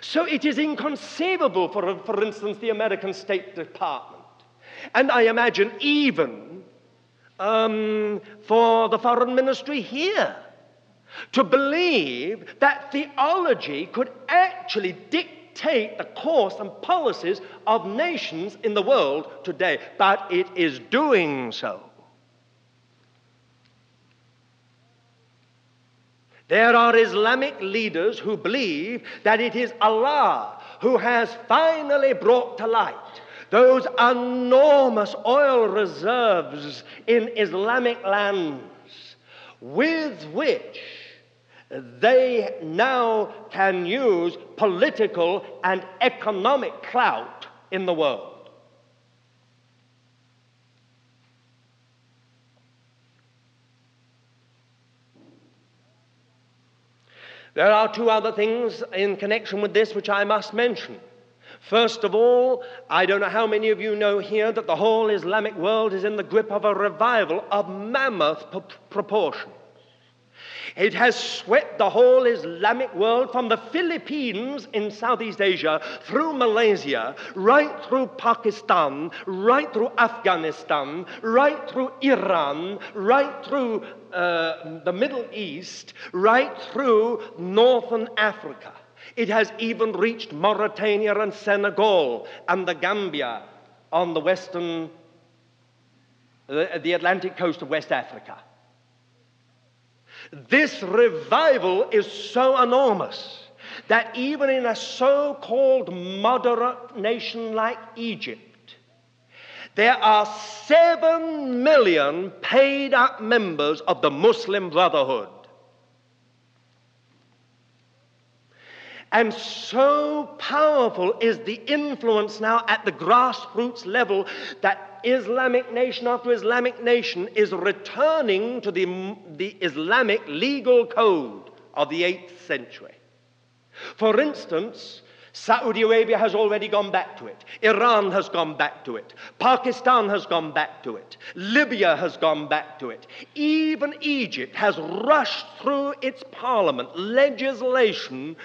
A: So it is inconceivable, for, for instance, the American State Department. And I imagine even um, for the foreign ministry here to believe that theology could actually dictate the course and policies of nations in the world today, but it is doing so. There are Islamic leaders who believe that it is Allah who has finally brought to light those enormous oil reserves in Islamic lands with which they now can use political and economic clout in the world. There are two other things in connection with this which I must mention. First of all, I don't know how many of you know here that the whole Islamic world is in the grip of a revival of mammoth proportions. It has swept the whole Islamic world from the Philippines in Southeast Asia through Malaysia, right through Pakistan, right through Afghanistan, right through Iran, right through uh, the Middle East, right through Northern Africa. It has even reached Mauritania and Senegal and the Gambia on the western, the, the Atlantic coast of West Africa. This revival is so enormous that even in a so called moderate nation like Egypt, there are seven million paid up members of the Muslim Brotherhood. And so powerful is the influence now at the grassroots level that Islamic nation after Islamic nation is returning to the, the Islamic legal code of the 8th century. For instance, Saudi Arabia has already gone back to it. Iran has gone back to it. Pakistan has gone back to it. Libya has gone back to it. Even Egypt has rushed through its parliament legislation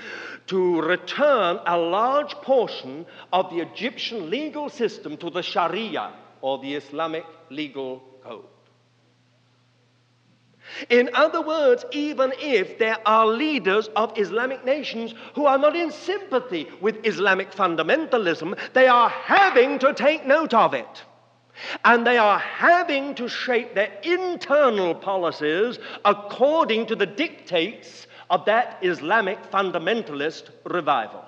A: to return a large portion of the Egyptian legal system to the Sharia or the Islamic legal code. In other words, even if there are leaders of Islamic nations who are not in sympathy with Islamic fundamentalism, they are having to take note of it. And they are having to shape their internal policies according to the dictates of that Islamic fundamentalist revival.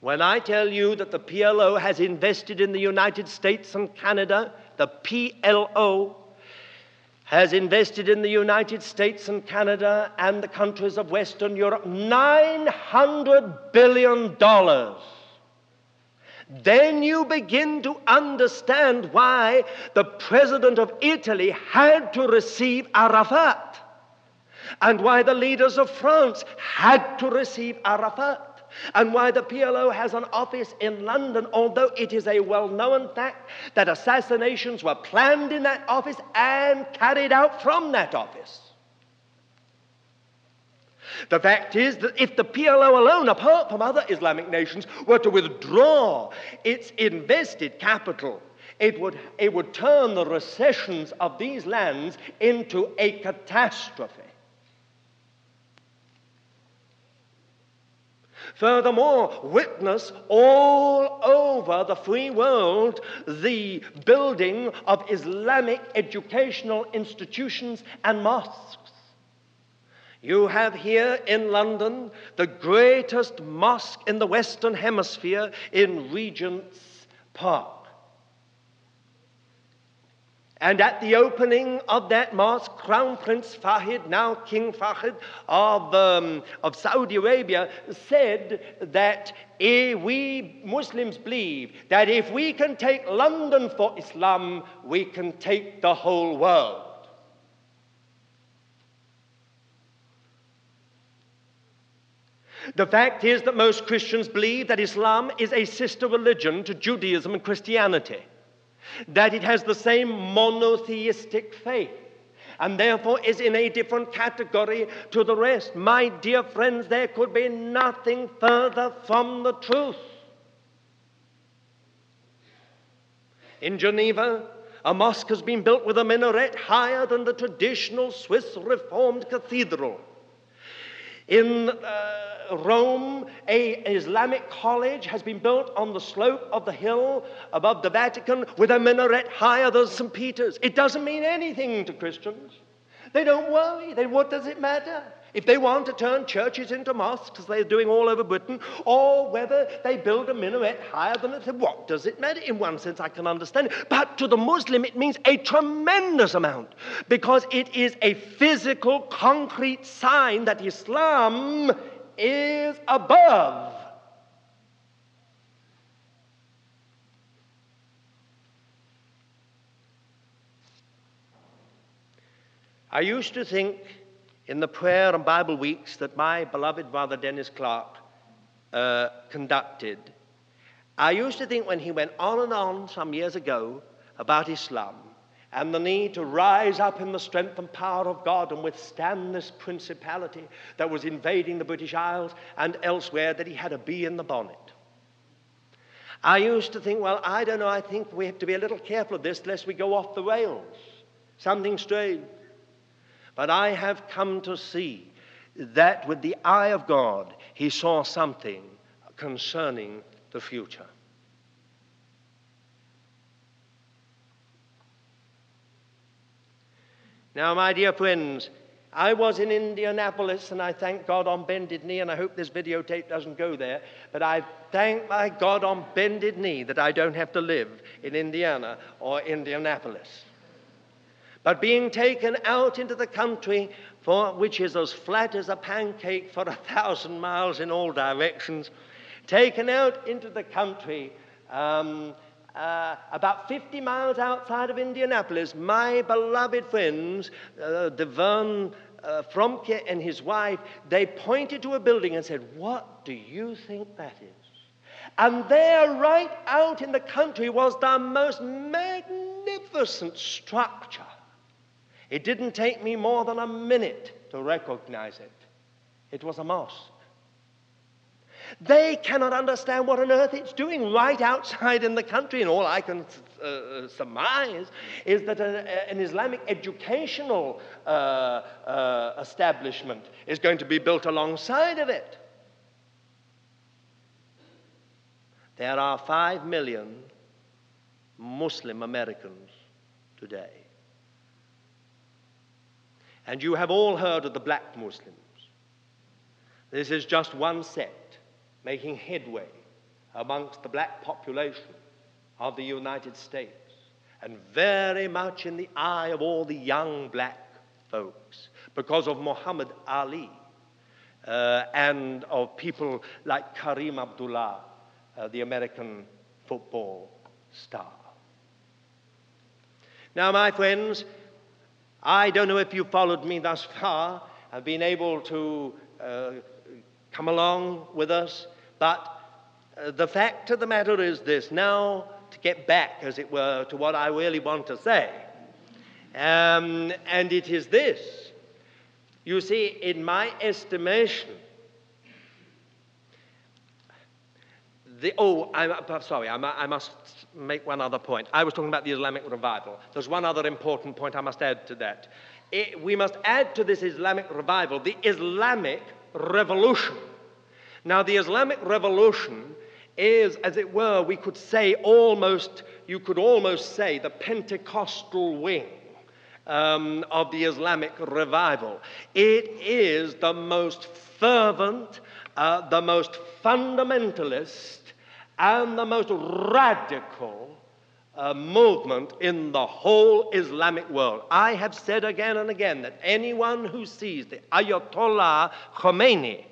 A: When I tell you that the PLO has invested in the United States and Canada, the PLO has invested in the United States and Canada and the countries of Western Europe $900 billion. Then you begin to understand why the president of Italy had to receive Arafat and why the leaders of France had to receive Arafat and why the PLO has an office in London, although it is a well known fact that assassinations were planned in that office and carried out from that office. The fact is that if the PLO alone, apart from other Islamic nations, were to withdraw its invested capital, it would, it would turn the recessions of these lands into a catastrophe. Furthermore, witness all over the free world the building of Islamic educational institutions and mosques. You have here in London the greatest mosque in the Western Hemisphere in Regent's Park. And at the opening of that mosque, Crown Prince Fahid, now King Fahid of, um, of Saudi Arabia, said that we Muslims believe that if we can take London for Islam, we can take the whole world. The fact is that most Christians believe that Islam is a sister religion to Judaism and Christianity that it has the same monotheistic faith and therefore is in a different category to the rest. My dear friends, there could be nothing further from the truth. In Geneva, a mosque has been built with a minaret higher than the traditional Swiss Reformed cathedral. In uh, Rome, a Islamic college has been built on the slope of the hill above the Vatican with a minaret higher than St. Peter's. It doesn't mean anything to Christians. They don't worry. They, what does it matter? If they want to turn churches into mosques, as they're doing all over Britain, or whether they build a minaret higher than it, what does it matter? In one sense, I can understand it. But to the Muslim, it means a tremendous amount because it is a physical, concrete sign that Islam is above. I used to think in the prayer and Bible weeks that my beloved brother Dennis Clark uh, conducted, I used to think when he went on and on some years ago about Islam and the need to rise up in the strength and power of God and withstand this principality that was invading the British Isles and elsewhere, that he had a bee in the bonnet. I used to think, well, I don't know, I think we have to be a little careful of this lest we go off the rails. Something strange. But I have come to see that with the eye of God, he saw something concerning the future. Now, my dear friends, I was in Indianapolis and I thank God on bended knee, and I hope this videotape doesn't go there, but I thank my God on bended knee that I don't have to live in Indiana or Indianapolis but being taken out into the country, for, which is as flat as a pancake for a thousand miles in all directions, taken out into the country. Um, uh, about 50 miles outside of Indianapolis, my beloved friends, uh, DeVern uh, Fromke and his wife, they pointed to a building and said, What do you think that is? And there, right out in the country, was the most magnificent structure it didn't take me more than a minute to recognize it. It was a mosque. They cannot understand what on earth it's doing right outside in the country, and all I can uh, uh surmise is that a, an Islamic educational uh, uh, establishment is going to be built alongside of it. There are five million Muslim Americans today. And you have all heard of the black Muslims. This is just one sect making headway amongst the black population of the United States and very much in the eye of all the young black folks because of Muhammad Ali uh, and of people like Kareem Abdullah, uh, the American football star. Now, my friends, I don't know if you followed me thus far, have been able to uh, come along with us, but uh, the fact of the matter is this now, to get back, as it were, to what I really want to say, um, and it is this. You see, in my estimation, the, oh, I'm, sorry, I'm, I must make one other point. I was talking about the Islamic revival. There's one other important point I must add to that. It, we must add to this Islamic revival the Islamic revolution. Now, the Islamic revolution is, as it were, we could say almost, you could almost say, the Pentecostal wing. Um, of the Islamic revival. It is the most fervent, uh, the most fundamentalist, and the most radical uh, movement in the whole Islamic world. I have said again and again that anyone who sees the Ayatollah Khomeini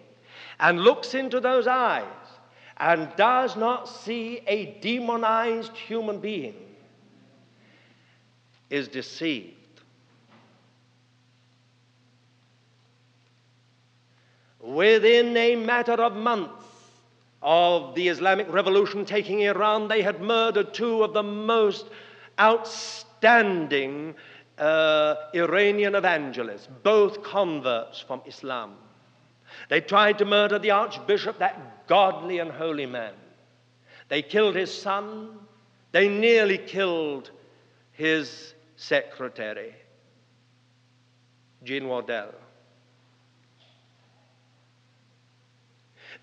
A: and looks into those eyes and does not see a demonized human being is deceived. Within a matter of months of the Islamic Revolution taking Iran, they had murdered two of the most outstanding uh, Iranian evangelists, both converts from Islam. They tried to murder the archbishop, that godly and holy man. They killed his son. They nearly killed his secretary, Jean Waddell.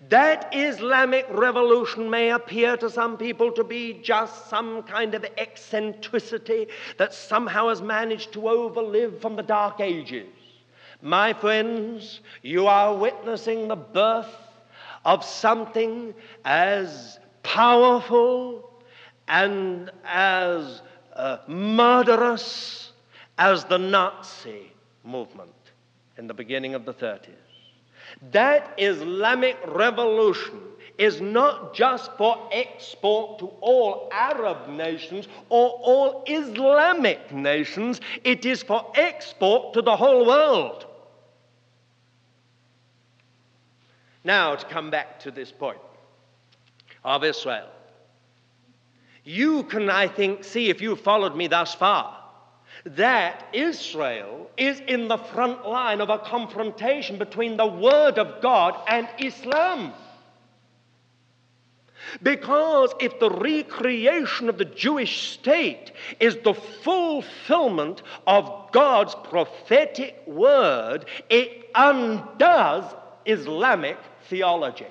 A: That Islamic revolution may appear to some people to be just some kind of eccentricity that somehow has managed to overlive from the Dark Ages. My friends, you are witnessing the birth of something as powerful and as uh, murderous as the Nazi movement in the beginning of the 30s. That Islamic revolution is not just for export to all Arab nations or all Islamic nations, it is for export to the whole world. Now, to come back to this point of Israel. You can, I think, see if you followed me thus far that Israel is in the front line of a confrontation between the Word of God and Islam. Because if the recreation of the Jewish state is the fulfillment of God's prophetic word, it undoes Islamic theology.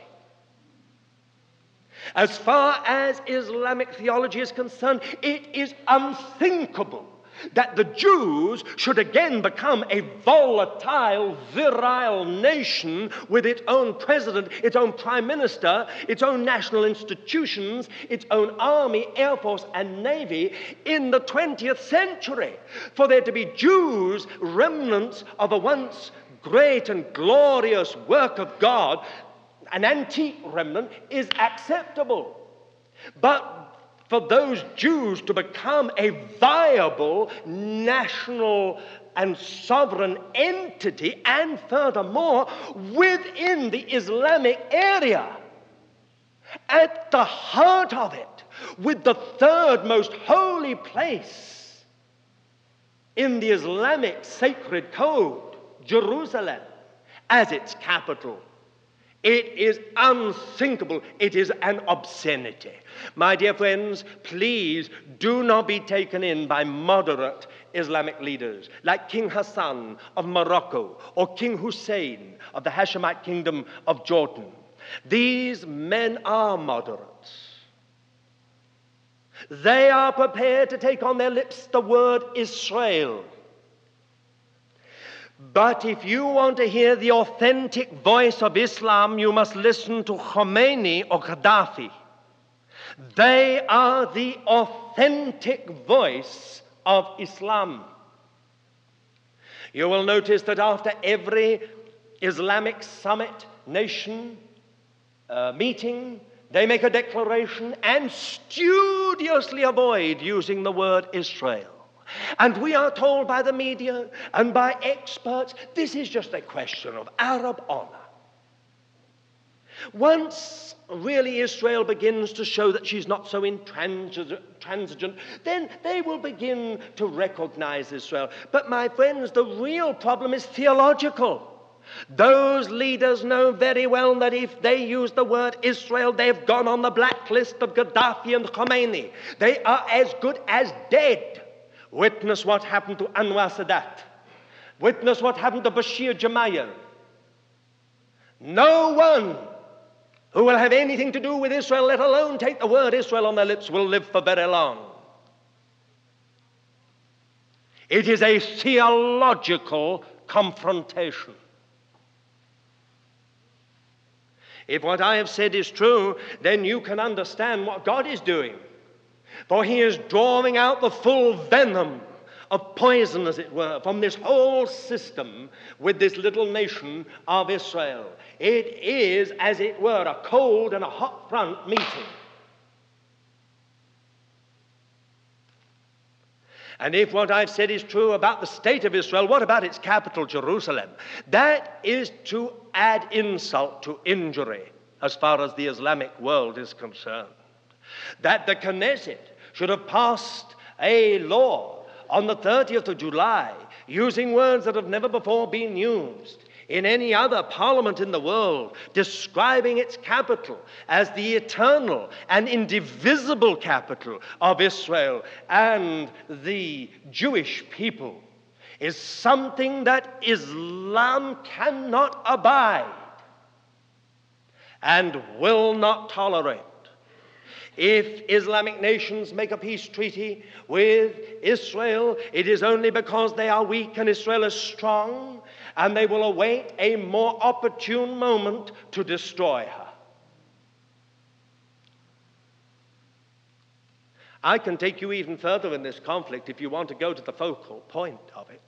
A: As far as Islamic theology is concerned, it is unthinkable that the Jews should again become a volatile, virile nation with its own president, its own prime minister, its own national institutions, its own army, air force, and navy in the 20th century. For there to be Jews, remnants of a once great and glorious work of God, an antique remnant, is acceptable. But for those Jews to become a viable national and sovereign entity, and furthermore, within the Islamic area, at the heart of it, with the third most holy place in the Islamic sacred code, Jerusalem, as its capital. It is unthinkable. It is an obscenity. My dear friends, please do not be taken in by moderate Islamic leaders like King Hassan of Morocco or King Hussein of the Hashemite kingdom of Jordan. These men are moderates. They are prepared to take on their lips the word Israel but if you want to hear the authentic voice of Islam, you must listen to Khomeini or Gaddafi. They are the authentic voice of Islam. You will notice that after every Islamic summit, nation, uh, meeting, they make a declaration and studiously avoid using the word Israel. And we are told by the media and by experts this is just a question of Arab honor. Once really Israel begins to show that she's not so intransigent, then they will begin to recognize Israel. But my friends, the real problem is theological. Those leaders know very well that if they use the word Israel, they've gone on the blacklist of Gaddafi and Khomeini. They are as good as dead. Witness what happened to Anwar Sadat. Witness what happened to Bashir Gemayel. No one who will have anything to do with Israel, let alone take the word Israel on their lips, will live for very long. It is a theological confrontation. If what I have said is true, then you can understand what God is doing. For He is drawing out the full venom of poison, as it were, from this whole system with this little nation of Israel. It is, as it were, a cold and a hot front meeting. And if what I've said is true about the state of Israel, what about its capital, Jerusalem? That is to add insult to injury as far as the Islamic world is concerned. That the Knesset should have passed a law on the 30th of July using words that have never before been used in any other parliament in the world, describing its capital as the eternal and indivisible capital of Israel and the Jewish people, is something that Islam cannot abide and will not tolerate. If Islamic nations make a peace treaty with Israel, it is only because they are weak and Israel is strong, and they will await a more opportune moment to destroy her. I can take you even further in this conflict if you want to go to the focal point of it.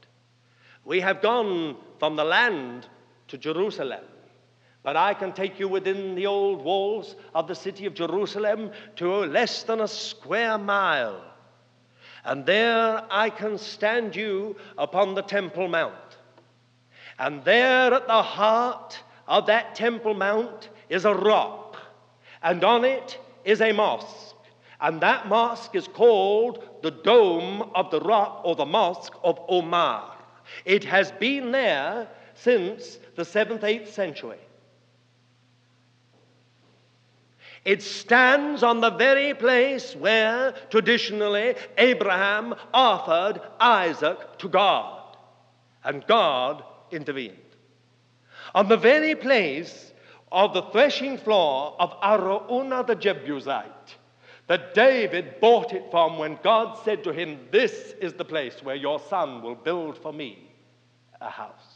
A: We have gone from the land to Jerusalem. But I can take you within the old walls of the city of Jerusalem to less than a square mile. And there I can stand you upon the Temple Mount. And there at the heart of that Temple Mount is a rock, and on it is a mosque. And that mosque is called the Dome of the Rock or the Mosque of Omar. It has been there since the 7th, 8th century. It stands on the very place where traditionally Abraham offered Isaac to God, and God intervened. On the very place of the threshing floor of Araunah the Jebusite, that David bought it from when God said to him, This is the place where your son will build for me a house.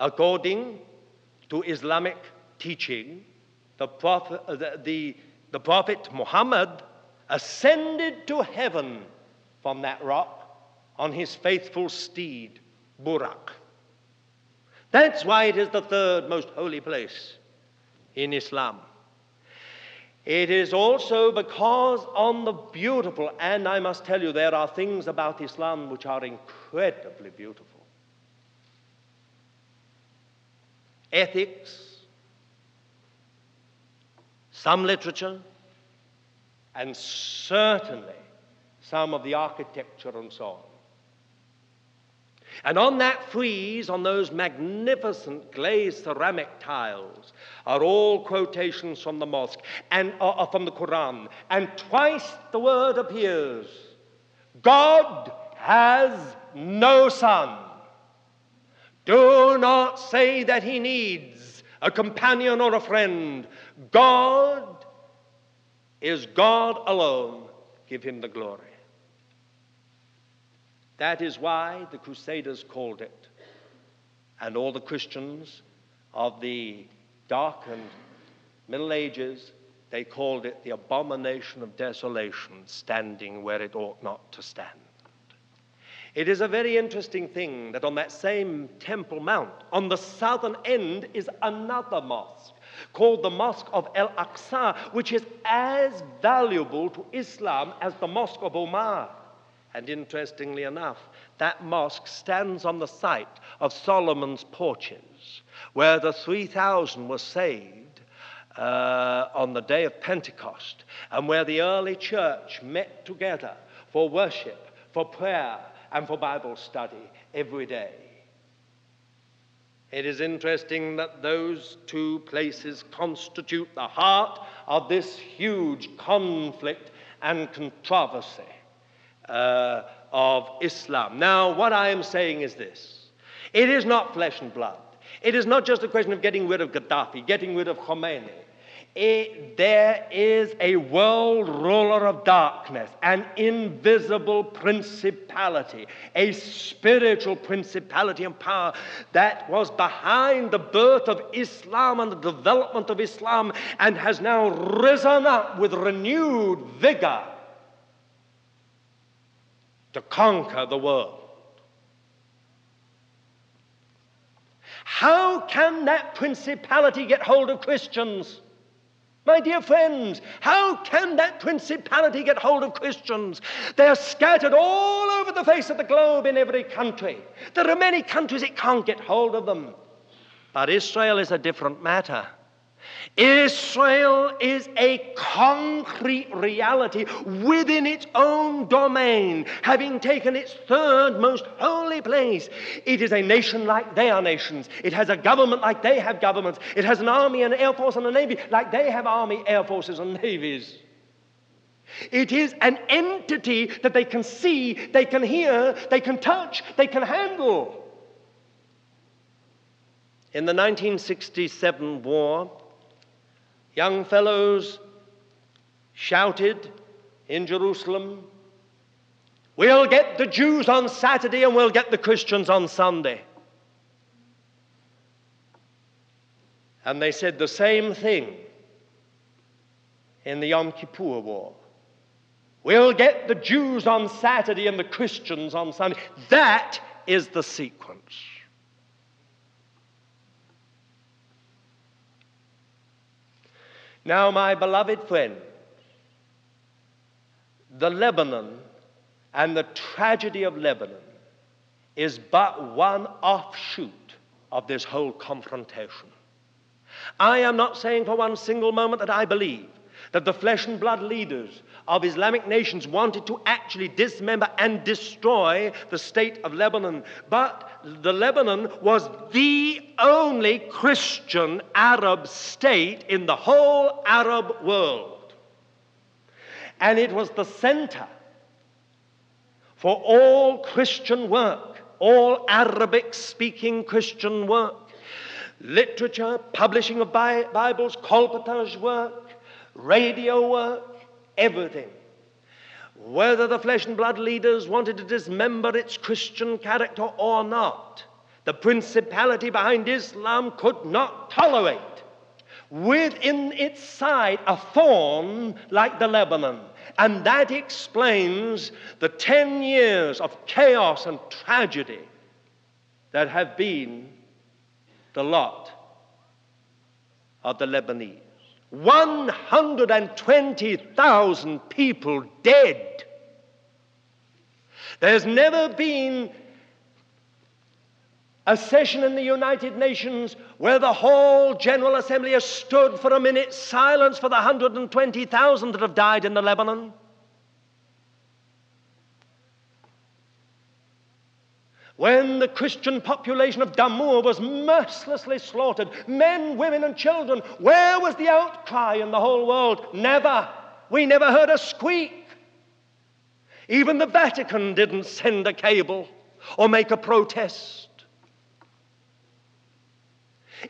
A: According to Islamic teaching, the Prophet, uh, the, the, the Prophet Muhammad ascended to heaven from that rock on his faithful steed, Burak. That's why it is the third most holy place in Islam. It is also because on the beautiful, and I must tell you, there are things about Islam which are incredibly beautiful. Ethics, some literature, and certainly some of the architecture and so on. And on that frieze, on those magnificent glazed ceramic tiles, are all quotations from the mosque and uh, uh from the Quran. And twice the word appears God has no son. Do not say that he needs a companion or a friend. God is God alone. Give him the glory. That is why the Crusaders called it, and all the Christians of the dark and Middle Ages, they called it the abomination of desolation, standing where it ought not to stand. It is a very interesting thing that on that same Temple Mount, on the southern end, is another mosque called the Mosque of Al Aqsa, which is as valuable to Islam as the Mosque of Omar. And interestingly enough, that mosque stands on the site of Solomon's porches, where the 3,000 were saved uh, on the day of Pentecost, and where the early church met together for worship, for prayer, and for Bible study every day. It is interesting that those two places constitute the heart of this huge conflict and controversy uh, of Islam. Now, what I am saying is this it is not flesh and blood. It is not just a question of getting rid of Gaddafi, getting rid of Khomeini. It, there is a world ruler of darkness, an invisible principality, a spiritual principality and power that was behind the birth of Islam and the development of Islam and has now risen up with renewed vigor to conquer the world. How can that principality get hold of Christians? My dear friends, how can that principality get hold of Christians? They are scattered all over the face of the globe in every country. There are many countries it can't get hold of them. But Israel is a different matter. Israel is a concrete reality within its own domain, having taken its third most holy place. It is a nation like they are nations. It has a government like they have governments. It has an army, an air force, and a navy like they have army, air forces, and navies. It is an entity that they can see, they can hear, they can touch, they can handle. In the 1967 war, young fellows shouted in Jerusalem, We'll get the Jews on Saturday and we'll get the Christians on Sunday. And they said the same thing in the Yom Kippur War. We'll get the Jews on Saturday and the Christians on Sunday. That is the sequence. Now, my beloved friend, the Lebanon and the tragedy of Lebanon is but one offshoot of this whole confrontation. I am not saying for one single moment that I believe that the flesh and blood leaders of Islamic nations wanted to actually dismember and destroy the state of Lebanon. But the Lebanon was the only Christian Arab state in the whole Arab world. And it was the center for all Christian work, all Arabic speaking Christian work, literature, publishing of Bibles, colportage work, radio work, everything. Whether the flesh and blood leaders wanted to dismember its Christian character or not, the principality behind Islam could not tolerate within its side a thorn like the Lebanon. And that explains the 10 years of chaos and tragedy that have been the lot of the Lebanese. 120,000 people dead. There's never been a session in the United Nations where the whole General Assembly has stood for a minute's silence for the 120,000 that have died in the Lebanon. When the Christian population of Damour was mercilessly slaughtered, men, women, and children, where was the outcry in the whole world? Never. We never heard a squeak. Even the Vatican didn't send a cable or make a protest.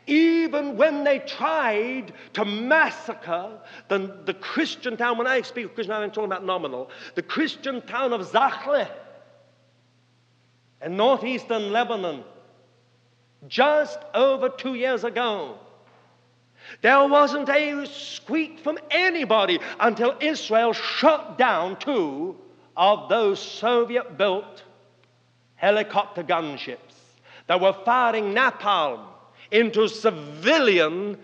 A: Even when they tried to massacre the, the Christian town, when I speak of Christian, I'm talking about nominal, the Christian town of Zahle, in northeastern Lebanon just over two years ago. There wasn't a squeak from anybody until Israel shot down two of those Soviet built helicopter gunships that were firing napalm into civilian,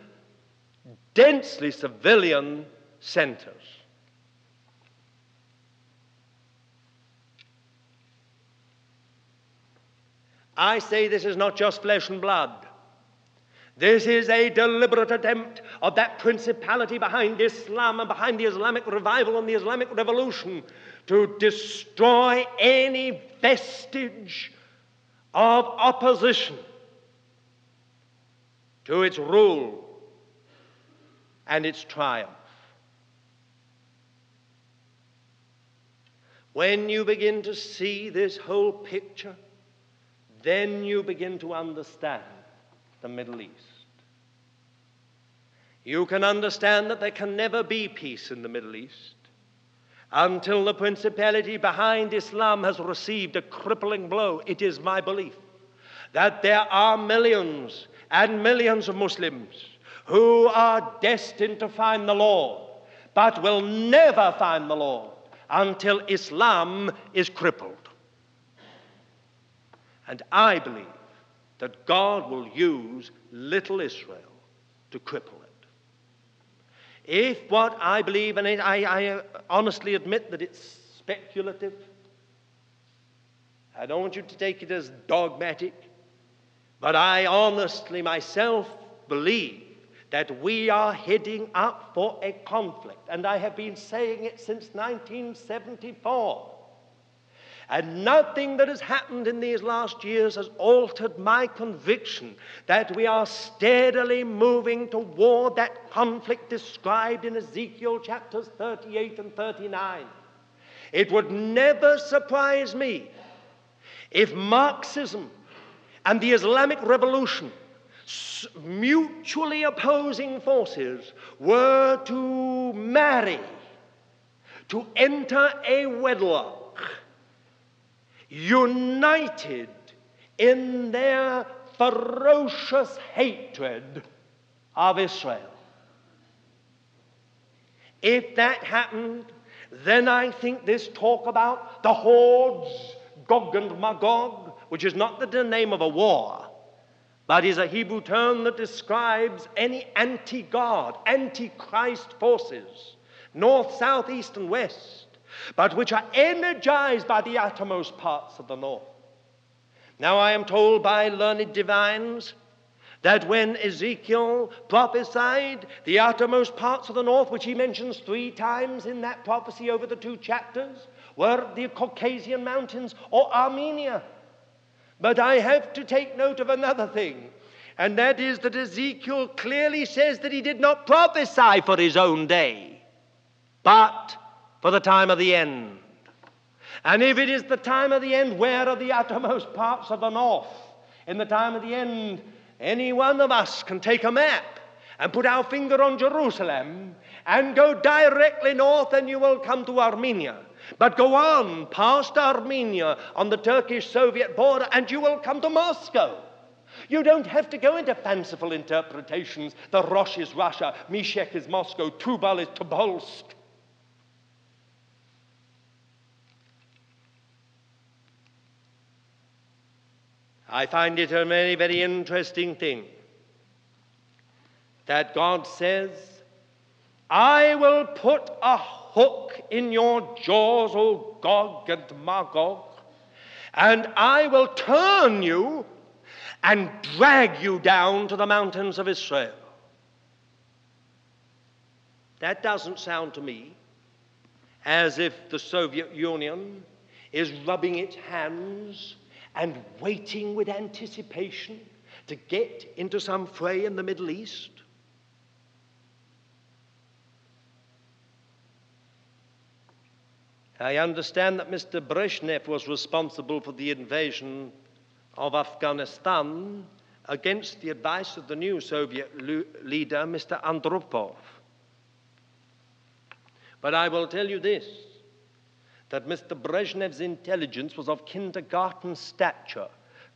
A: densely civilian centers. I say this is not just flesh and blood. This is a deliberate attempt of that principality behind Islam and behind the Islamic revival and the Islamic revolution to destroy any vestige of opposition to its rule and its triumph. When you begin to see this whole picture, then you begin to understand the Middle East. You can understand that there can never be peace in the Middle East until the principality behind Islam has received a crippling blow. It is my belief that there are millions and millions of Muslims who are destined to find the Lord, but will never find the Lord until Islam is crippled. And I believe that God will use little Israel to cripple it. If what I believe, and I, I honestly admit that it's speculative, I don't want you to take it as dogmatic, but I honestly myself believe that we are heading up for a conflict. And I have been saying it since 1974. And nothing that has happened in these last years has altered my conviction that we are steadily moving toward that conflict described in Ezekiel chapters 38 and 39. It would never surprise me if Marxism and the Islamic Revolution, mutually opposing forces, were to marry, to enter a wedlock, united in their ferocious hatred of Israel. If that happened, then I think this talk about the hordes, Gog and Magog, which is not the name of a war, but is a Hebrew term that describes any anti God, anti Christ forces, north, south, east, and west, but which are energized by the uttermost parts of the north. Now, I am told by learned divines that when Ezekiel prophesied the uttermost parts of the north, which he mentions three times in that prophecy over the two chapters, were the Caucasian mountains or Armenia. But I have to take note of another thing, and that is that Ezekiel clearly says that he did not prophesy for his own day, but for the time of the end. And if it is the time of the end, where are the uttermost parts of the north? In the time of the end, any one of us can take a map and put our finger on Jerusalem and go directly north, and you will come to Armenia. But go on past Armenia on the Turkish Soviet border and you will come to Moscow. You don't have to go into fanciful interpretations. The Rosh is Russia, Meshech is Moscow, Tubal is Tobolsk. I find it a very, very interesting thing that God says, I will put a hook in your jaws, O Gog and Magog, and I will turn you and drag you down to the mountains of Israel. That doesn't sound to me as if the Soviet Union is rubbing its hands and waiting with anticipation to get into some fray in the Middle East. I understand that Mr. Brezhnev was responsible for the invasion of Afghanistan against the advice of the new Soviet leader, Mr. Andropov. But I will tell you this that Mr. Brezhnev's intelligence was of kindergarten stature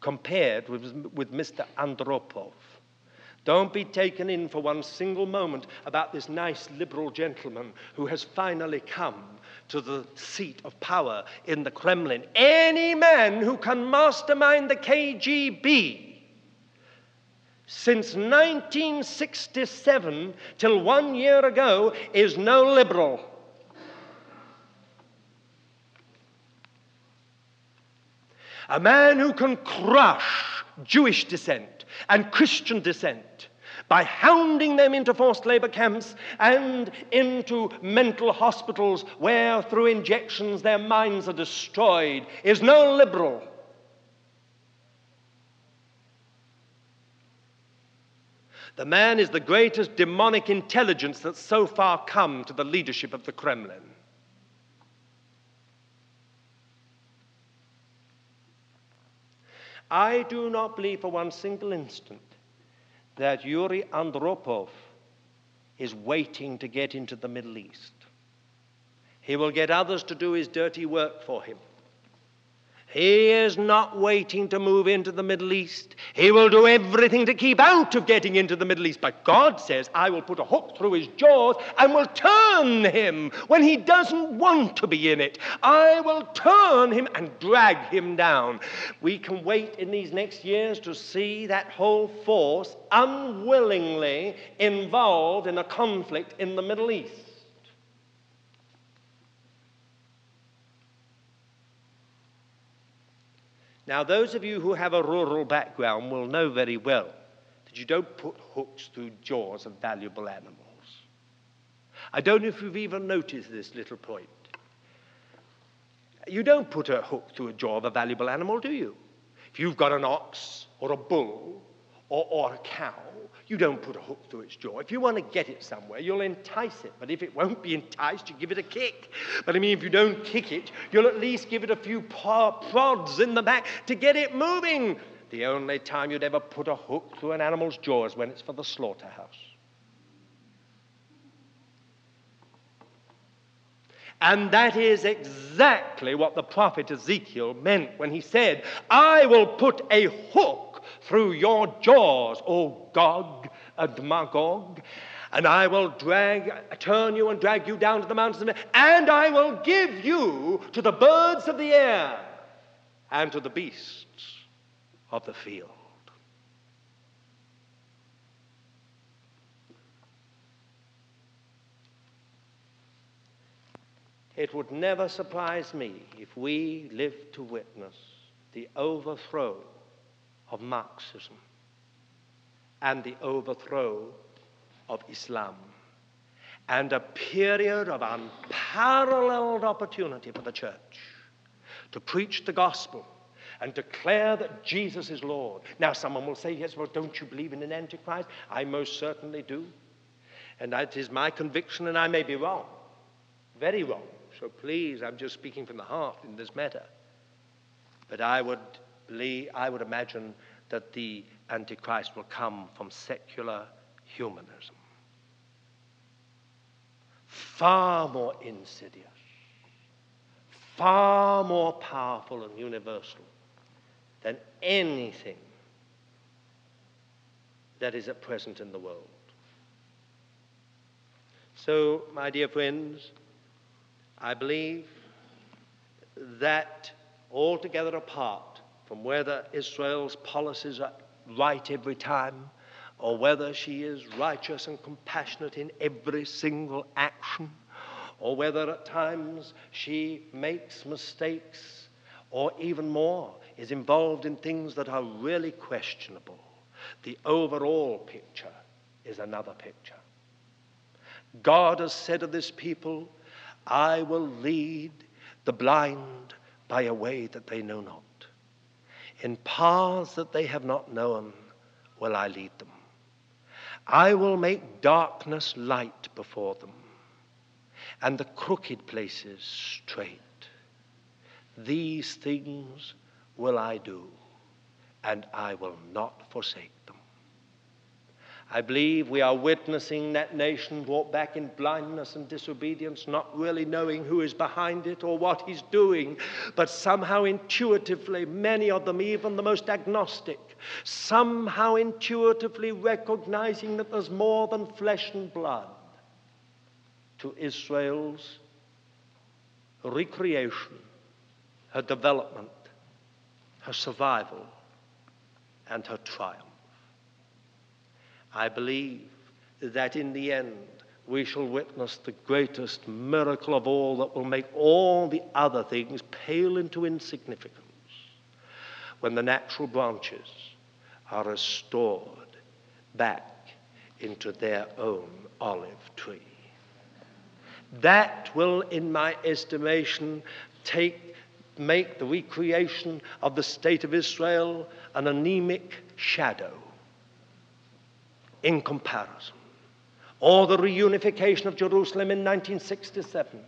A: compared with, with Mr. Andropov. Don't be taken in for one single moment about this nice liberal gentleman who has finally come to the seat of power in the Kremlin. Any man who can mastermind the KGB since 1967 till one year ago is no liberal. A man who can crush Jewish dissent and Christian dissent by hounding them into forced labor camps and into mental hospitals where, through injections, their minds are destroyed, is no liberal. The man is the greatest demonic intelligence that's so far come to the leadership of the Kremlin. I do not believe for one single instant that Yuri Andropov is waiting to get into the Middle East. He will get others to do his dirty work for him. He is not waiting to move into the Middle East. He will do everything to keep out of getting into the Middle East. But God says, I will put a hook through his jaws and will turn him when he doesn't want to be in it. I will turn him and drag him down. We can wait in these next years to see that whole force unwillingly involved in a conflict in the Middle East. Now, those of you who have a rural background will know very well that you don't put hooks through jaws of valuable animals. I don't know if you've even noticed this little point. You don't put a hook through a jaw of a valuable animal, do you? If you've got an ox or a bull or, or a cow, you don't put a hook through its jaw. If you want to get it somewhere, you'll entice it. But if it won't be enticed, you give it a kick. But I mean, if you don't kick it, you'll at least give it a few prods in the back to get it moving. The only time you'd ever put a hook through an animal's jaw is when it's for the slaughterhouse. And that is exactly what the prophet Ezekiel meant when he said, I will put a hook through your jaws, O Gog and Magog. And I will drag, turn you and drag you down to the mountains, and I will give you to the birds of the air and to the beasts of the field. It would never surprise me if we lived to witness the overthrow of Marxism and the overthrow of Islam and a period of unparalleled opportunity for the church to preach the gospel and declare that Jesus is Lord. Now, someone will say, Yes, well, don't you believe in an Antichrist? I most certainly do. And that is my conviction, and I may be wrong, very wrong. So please, I'm just speaking from the heart in this matter. But I would believe, I would imagine that the Antichrist will come from secular humanism. Far more insidious, far more powerful and universal than anything that is at present in the world. So, my dear friends, I believe that altogether apart from whether Israel's policies are right every time or whether she is righteous and compassionate in every single action, or whether at times she makes mistakes, or even more, is involved in things that are really questionable. The overall picture is another picture. God has said of this people, I will lead the blind by a way that they know not. In paths that they have not known will I lead them. I will make darkness light before them, and the crooked places straight. These things will I do, and I will not forsake them. I believe we are witnessing that nation brought back in blindness and disobedience, not really knowing who is behind it or what he's doing, but somehow intuitively, many of them, even the most agnostic, somehow intuitively recognizing that there's more than flesh and blood to Israel's recreation, her development, her survival, and her triumph. I believe that in the end we shall witness the greatest miracle of all that will make all the other things pale into insignificance when the natural branches are restored back into their own olive tree. That will, in my estimation, take, make the recreation of the state of Israel an anemic shadow in comparison. Or the reunification of Jerusalem in 1967,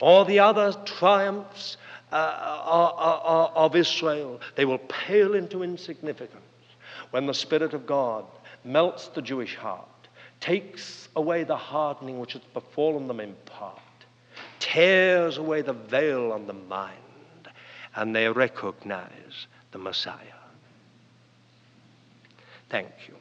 A: or the other triumphs uh, uh, uh, of Israel, they will pale into insignificance when the Spirit of God melts the Jewish heart, takes away the hardening which has befallen them in part, tears away the veil on the mind, and they recognize the Messiah. Thank you.